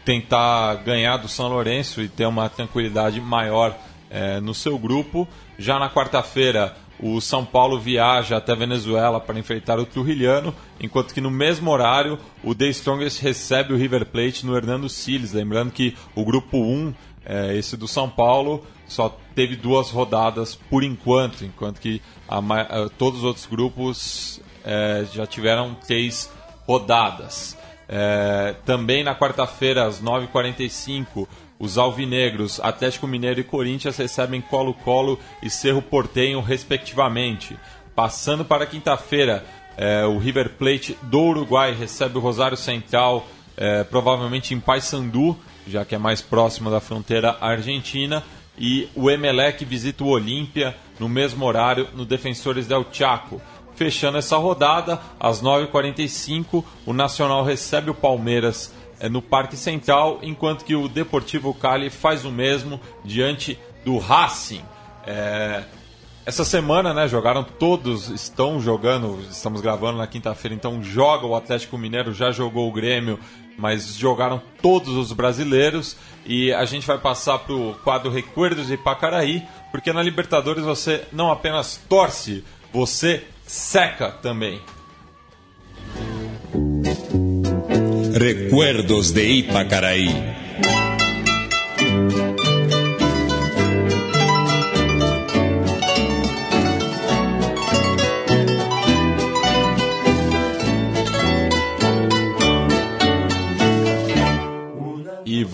tentar ganhar do São Lourenço e ter uma tranquilidade maior é, no seu grupo. Já na quarta-feira, o São Paulo viaja até Venezuela para enfrentar o Trujillano, enquanto que no mesmo horário o The Strongest recebe o River Plate no Hernando Siles. Lembrando que o grupo 1, é, esse do São Paulo, só teve duas rodadas por enquanto, enquanto que a, a, todos os outros grupos é, já tiveram três rodadas. É, também na quarta-feira, às 9h45, os alvinegros, Atlético Mineiro e Corinthians recebem Colo-Colo e Cerro Portenho, respectivamente. Passando para quinta-feira, é, o River Plate do Uruguai recebe o Rosário Central, provavelmente em Paysandu, já que é mais próximo da fronteira argentina. E o Emelec visita o Olímpia no mesmo horário no Defensores del Chaco. Fechando essa rodada, às 9h45, o Nacional recebe o Palmeiras é, no Parque Central, enquanto que o Deportivo Cali faz o mesmo diante do Racing. É, essa semana, né, jogaram todos, estão jogando, estamos gravando na quinta-feira, então joga o Atlético Mineiro, já jogou o Grêmio, mas jogaram todos os brasileiros e a gente vai passar para o quadro Recuerdos de Pacaraí, porque na Libertadores você não apenas torce, você seca também. Recuerdos de Ipacaraí.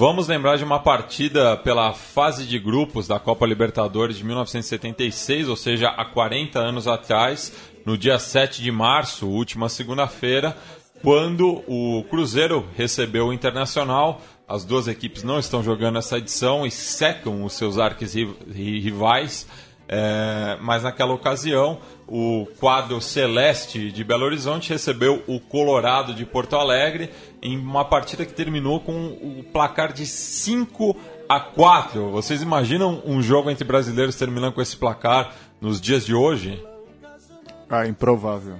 Vamos lembrar de uma partida pela fase de grupos da Copa Libertadores de 1976, ou seja, há 40 anos atrás, no dia 7 de março, última segunda-feira, quando o Cruzeiro recebeu o Internacional. As duas equipes não estão jogando essa edição e secam os seus arques rivais. É, mas naquela ocasião, o quadro Celeste de Belo Horizonte recebeu o Colorado de Porto Alegre em uma partida que terminou com o placar de 5 a 4. Vocês imaginam um jogo entre brasileiros terminando com esse placar nos dias de hoje? Ah, improvável.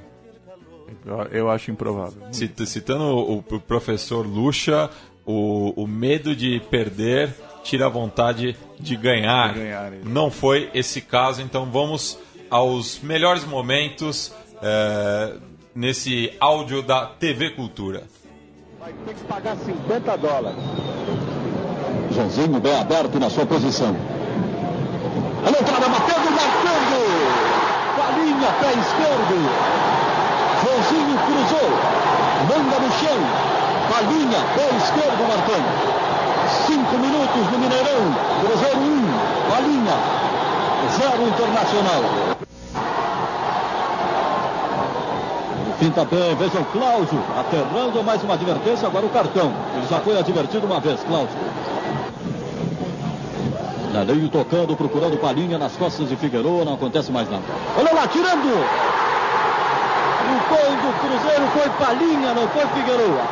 Eu acho improvável. Citando o, professor Lucha, o, o, medo de perder tira a vontade de ganhar. De ganhar Não foi esse caso, então vamos aos melhores momentos é, nesse áudio da TV Cultura. Vai ter que pagar 50 dólares. Joãozinho bem aberto na sua posição. A entrada batendo, marcando! Com a linha, pé esquerdo. Joãozinho cruzou. Manda no chão. A linha, pé esquerdo marcando. Cinco minutos no Mineirão. Cruzeiro 1. Um, a linha. Zero Internacional. Finta bem, veja o Cláudio aterrando mais uma advertência, agora o cartão. Ele já foi advertido uma vez, Cláudio. Daneio tocando, procurando palhinha nas costas de Figueiredo, não acontece mais nada. Olha lá, tirando! O gol do Cruzeiro foi Palinha, não foi Figueroa.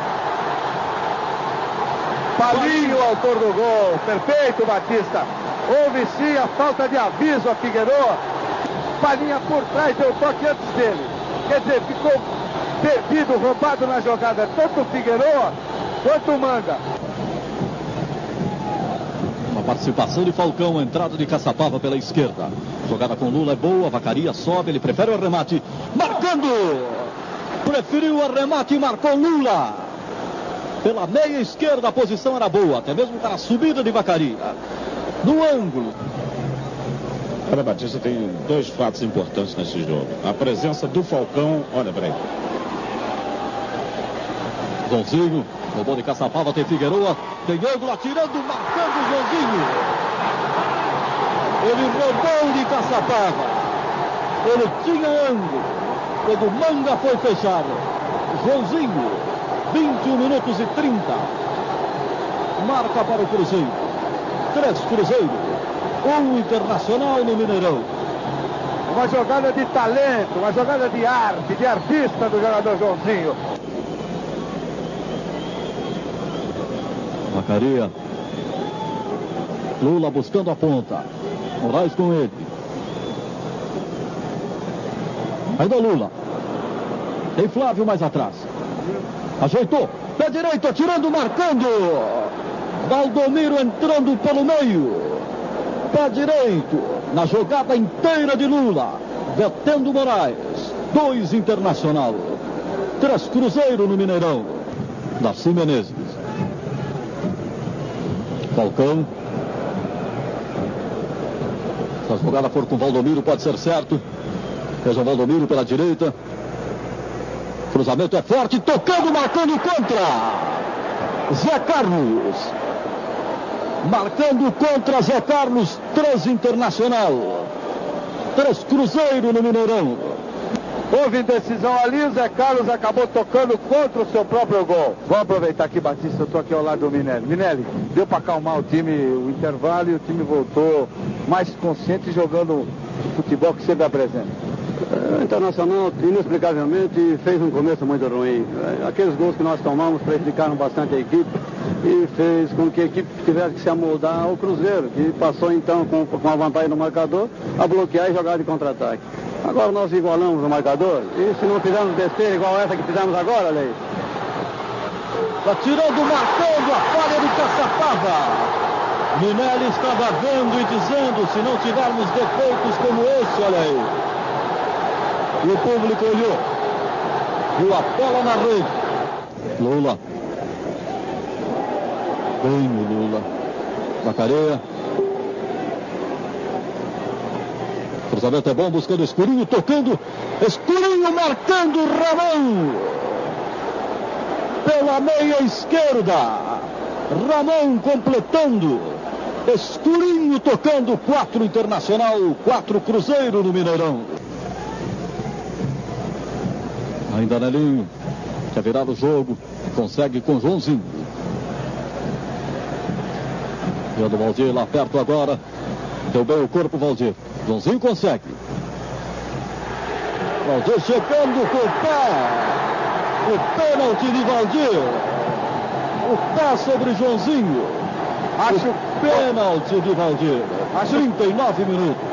Palinho, autor do gol. Perfeito, Batista. Houve sim a falta de aviso a Figueroa. Palinha por trás deu toque antes dele. Quer dizer, ficou perdido, roubado na jogada, tanto o Figueroa quanto o Manga. Uma participação de Falcão, entrada de Caçapava pela esquerda. Jogada com Lula é boa, Vacaria sobe, ele prefere o arremate. Marcando! Preferiu o arremate e marcou Lula. Pela meia esquerda a posição era boa, até mesmo para a subida de Vacaria. No ângulo. Olha, Batista, tem dois fatos importantes nesse jogo. A presença do Falcão, olha, peraí. Joãozinho, roubou de Caçapava, tem Figueroa, tem ângulo atirando, marcando o Joãozinho. Ele roubou de Caçapava. Ele tinha ângulo. Quando o Manga foi fechado. Joãozinho, 21 minutos e 30. Marca para o Cruzeiro. Três Cruzeiro. Um Internacional no Mineirão. Uma jogada de talento, uma jogada de arte, de artista do jogador Joãozinho. Macaria. Lula buscando a ponta. Moraes com ele. Ainda Lula. Tem Flávio mais atrás. Ajeitou. Pé direito, atirando, marcando. Valdomiro entrando pelo meio. Pé direito. Na jogada inteira de Lula. Vetendo Moraes. Dois Internacional. Três Cruzeiro no Mineirão. Darcy Menezes. Falcão. Se a jogada for com Valdomiro, pode ser certo. Veja Valdomiro pela direita. Cruzamento é forte, tocando, marcando contra. Zé Carlos. Marcando contra Zé Carlos, três internacional. Três Cruzeiro no Mineirão. Houve indecisão ali, o Zé Carlos acabou tocando contra o seu próprio gol. Vamos aproveitar aqui, Batista, eu estou aqui ao lado do Minelli. Minelli, deu para acalmar o time, o intervalo, e o time voltou mais consciente jogando o futebol que sempre apresenta. Internacional, inexplicavelmente, fez um começo muito ruim. Aqueles gols que nós tomamos prejudicaram bastante a equipe e fez com que a equipe tivesse que se amoldar ao Cruzeiro, que passou então com, com a vantagem no marcador a bloquear e jogar de contra-ataque. Agora nós igualamos o marcador e se não fizermos besteira igual essa que fizemos agora, Lei. Está tirando, marcando a falha do Caçapava. Minelli estava vendo e dizendo, se não tivermos defeitos como esse, olha aí. E o público olhou. Viu a bola na rede. Lula. Bem o Lula. Macareia. Cruzamento é bom, buscando Escurinho, tocando. Escurinho marcando Ramon. Pela meia esquerda. Ramon completando. Escurinho tocando. Quatro Internacional, quatro Cruzeiro no Mineirão. Ainda Nelinho. Quer virar o jogo. Consegue com Joãozinho. Vendo o Valdir lá perto agora. Deu bem o corpo, Valdir. Joãozinho consegue. Valdir chegando com o pé. O pênalti de Valdir. O pé sobre Joãozinho. Acho o pênalti de Valdir. Acho... 39 minutos.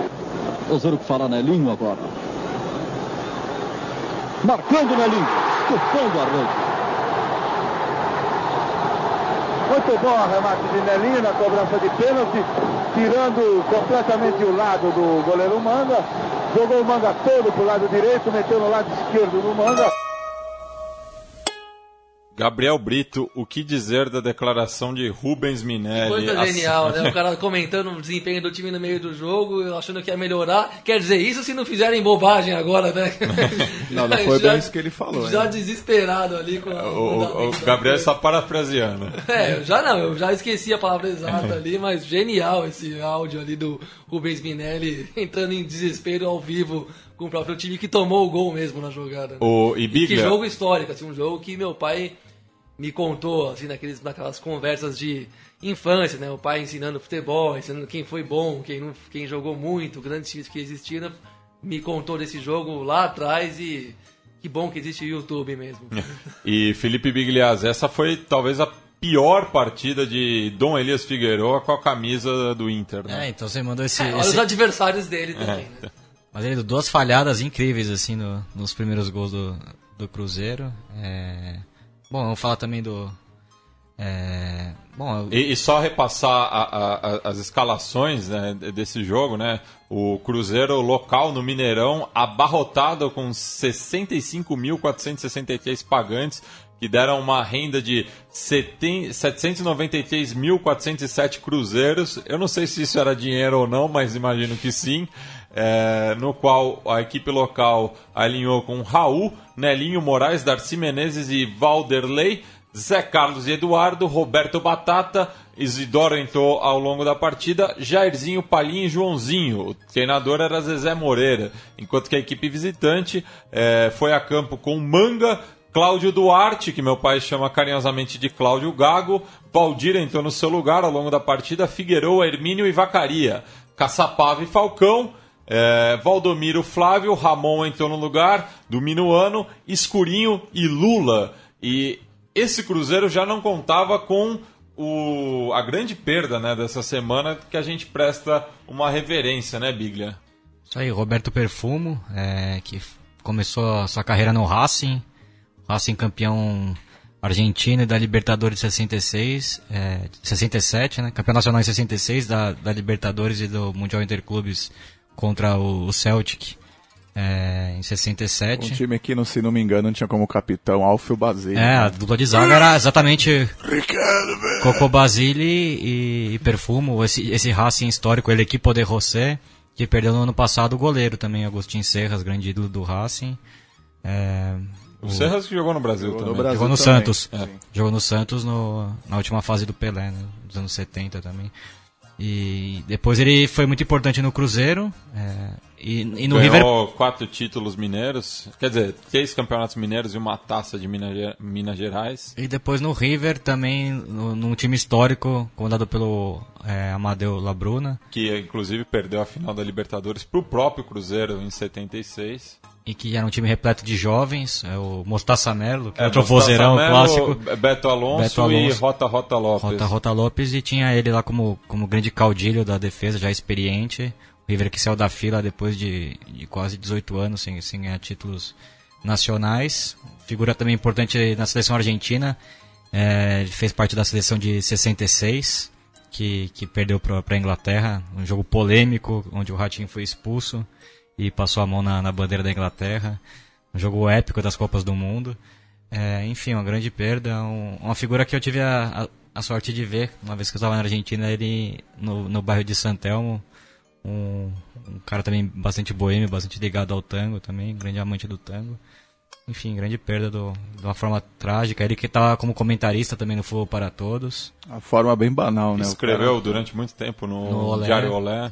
Vamos ver o que fará Nelinho agora. Marcando Nelinho. Estufando a rede. Muito bom o remate de Nelinho na cobrança de pênalti, tirando completamente o lado do goleiro Manga. Jogou o Manga todo pro lado direito, meteu no lado esquerdo do Manga. Gabriel Brito, o que dizer da declaração de Rubens Minelli? Coisa genial, né? O [LAUGHS] cara comentando o desempenho do time no meio do jogo, achando que ia melhorar. Quer dizer, isso se não fizerem bobagem agora, né? [LAUGHS] Não, não [LAUGHS] foi já, bem isso que ele falou. Já hein? desesperado ali com a, O, o, o Gabriel está parafraseando. É, eu já não, eu já esqueci a palavra exata ali, mas genial esse áudio ali do Rubens Minelli entrando em desespero ao vivo com o próprio time que tomou o gol mesmo na jogada. O, e Que jogo histórico, assim, um jogo que meu pai me contou, assim, naqueles, naquelas conversas de infância, né? O pai ensinando futebol, ensinando quem foi bom, quem, não, quem jogou muito, grandes times que existiram. Me contou desse jogo lá atrás e que bom que existe o YouTube mesmo. [LAUGHS] e Felipe Bigliaz, essa foi talvez a pior partida de Dom Elias Figueroa com a camisa do Inter, né? É, então você mandou esse. É, olha esse- os adversários dele também, né? Mas ele deu duas falhadas incríveis, assim, no, nos primeiros gols do, do Cruzeiro. É... Bom, vamos falar também do. É... Bom, e, e, só repassar a, a, as escalações né, desse jogo, né? O Cruzeiro local no Mineirão, abarrotado com 65.463 pagantes, que deram uma renda de 793.407 cruzeiros. Eu não sei se isso era dinheiro ou não, mas imagino que sim é, no qual a equipe local alinhou com Raul, Nelinho Moraes, Darcy Menezes e Valderlei, Zé Carlos e Eduardo, Roberto Batata, Isidoro entrou ao longo da partida, Jairzinho, Palinho e Joãozinho. O treinador era Zezé Moreira, enquanto que a equipe visitante é, foi a campo com Manga, Cláudio Duarte, que meu pai chama carinhosamente de Cláudio Gago, Valdir entrou no seu lugar ao longo da partida, Figueiredo, Hermínio e Vacaria, Caçapava e Falcão, é, Valdomiro Flávio, Ramon entrou no lugar, do Minuano, Escurinho e Lula. E esse Cruzeiro já não contava com o, a grande perda né, dessa semana que a gente presta uma reverência, né, Biglia? Isso aí, Roberto Perfumo, é, que começou sua carreira no Racing, Racing campeão argentino e da Libertadores de 66, é, 67, né, campeão nacional em 66, da, da Libertadores e do Mundial Interclubes contra o, Celtic é, em 67. Um time que, se não me engano, tinha como capitão Alfio Basile. É, a dupla de zaga era exatamente Coco Basile e, e Perfumo, esse, esse Racing histórico, ele Equipo de José, que perdeu no ano passado o goleiro também, Agostinho Serras, grande ídolo do Racing. É, o, o Serras que jogou no Brasil jogou também. No Brasil jogou no também. Santos. É. Jogou no Santos no, na última fase do Pelé, né, dos anos 70 também. E depois ele foi muito importante no Cruzeiro. É, e, e, no Ganhou River. quatro títulos mineiros, quer dizer, três campeonatos mineiros e uma taça de Minas, Minas Gerais. E depois no River também, no, num time histórico, comandado pelo é, Amadeu Labruna. Que inclusive perdeu a final da Libertadores para o próprio Cruzeiro em 76 e que era um time repleto de jovens, é o Mostaça Melo, que é, outro vozeirão clássico. Beto Alonso, Beto Alonso e Rota Rota Lopes. Rota Rota Lopes e tinha ele lá como, como grande caudilho da defesa, já experiente. O River que saiu da fila depois de, de quase 18 anos sem, sem ganhar títulos nacionais. Figura também importante na seleção argentina. É, ele fez parte da seleção de 66, que, que perdeu para a Inglaterra, um jogo polêmico, onde o Ratinho foi expulso e passou a mão na, na bandeira da Inglaterra. Um jogo épico das Copas do Mundo. É, enfim, uma grande perda. Um, uma figura que eu tive a, a, a, sorte de ver uma vez que eu estava na Argentina, ele no, no bairro de Santelmo. Um, um cara também bastante boêmio, bastante ligado ao tango também, grande amante do tango. Enfim, grande perda do, de uma forma trágica. Ele que estava como comentarista também no Futebol para Todos. A forma bem banal, né? Escreveu durante muito tempo no, no Olé. Diário Olé.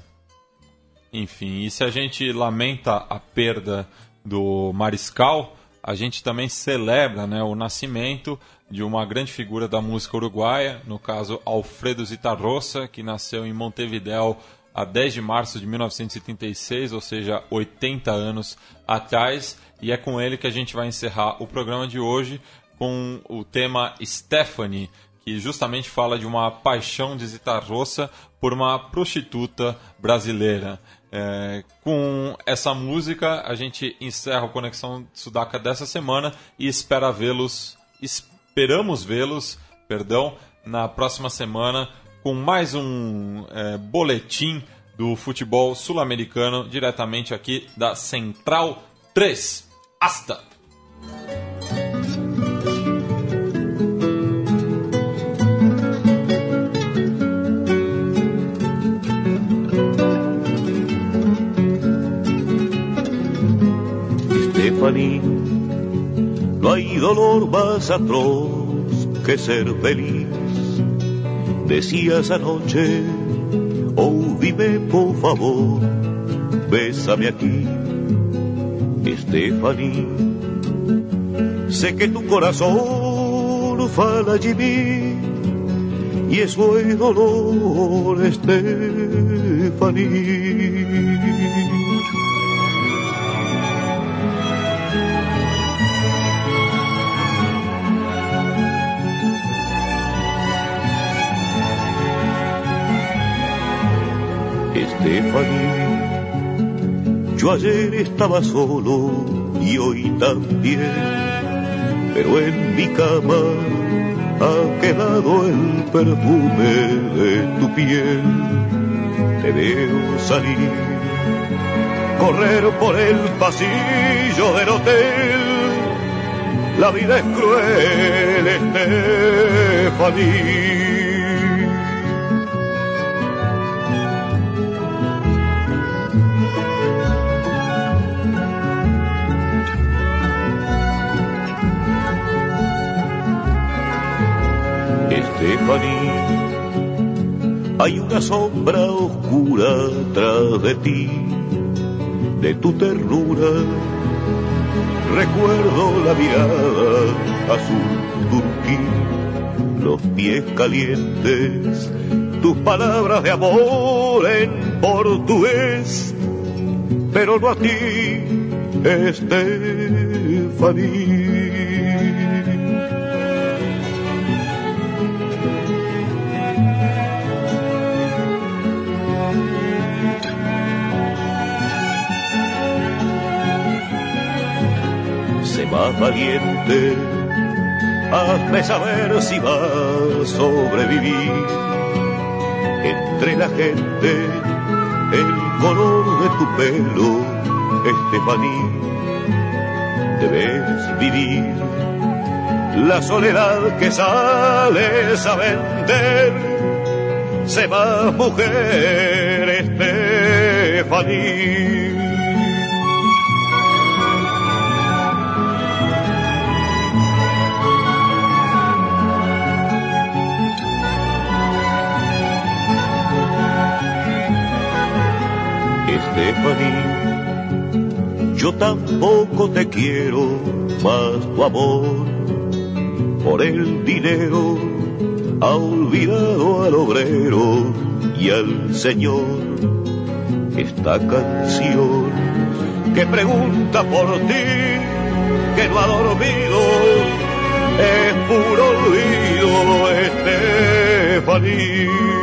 Enfim, e se a gente lamenta a perda do Mariscal, a gente também celebra né, o nascimento de uma grande figura da música uruguaia, no caso Alfredo Zitarrosa, que nasceu em Montevideo a 10 de março de 1936, ou seja, 80 anos atrás, e é com ele que a gente vai encerrar o programa de hoje com o tema Stephanie, que justamente fala de uma paixão de Zitarrosa por uma prostituta brasileira. É, com essa música, a gente encerra o Conexão Sudaca dessa semana e espera vê-los, esperamos vê-los, perdão, na próxima semana com mais um é, boletim do futebol sul-americano diretamente aqui da Central 3. Hasta! No hay dolor más atroz que ser feliz. Decías anoche, oh dime por favor, bésame aquí, Stephanie. Sé que tu corazón fala mí y eso es dolor, Stephanie. Yo ayer estaba solo y hoy también, pero en mi cama ha quedado el perfume de tu piel. Te veo salir, correr por el pasillo del hotel. La vida es cruel, Estefanía. Hay una sombra oscura tras de ti, de tu ternura. Recuerdo la mirada azul turquí, los pies calientes, tus palabras de amor en portugués, pero no a ti, Estefanía. Más valiente, hazme saber si vas a sobrevivir. Entre la gente, el color de tu pelo, Estefaní, debes vivir. La soledad que sales a vender, se va mujer, Estefaní. Yo tampoco te quiero más tu amor. Por el dinero ha olvidado al obrero y al Señor. Esta canción que pregunta por ti, que no ha dormido, es puro olvido, Estefanía.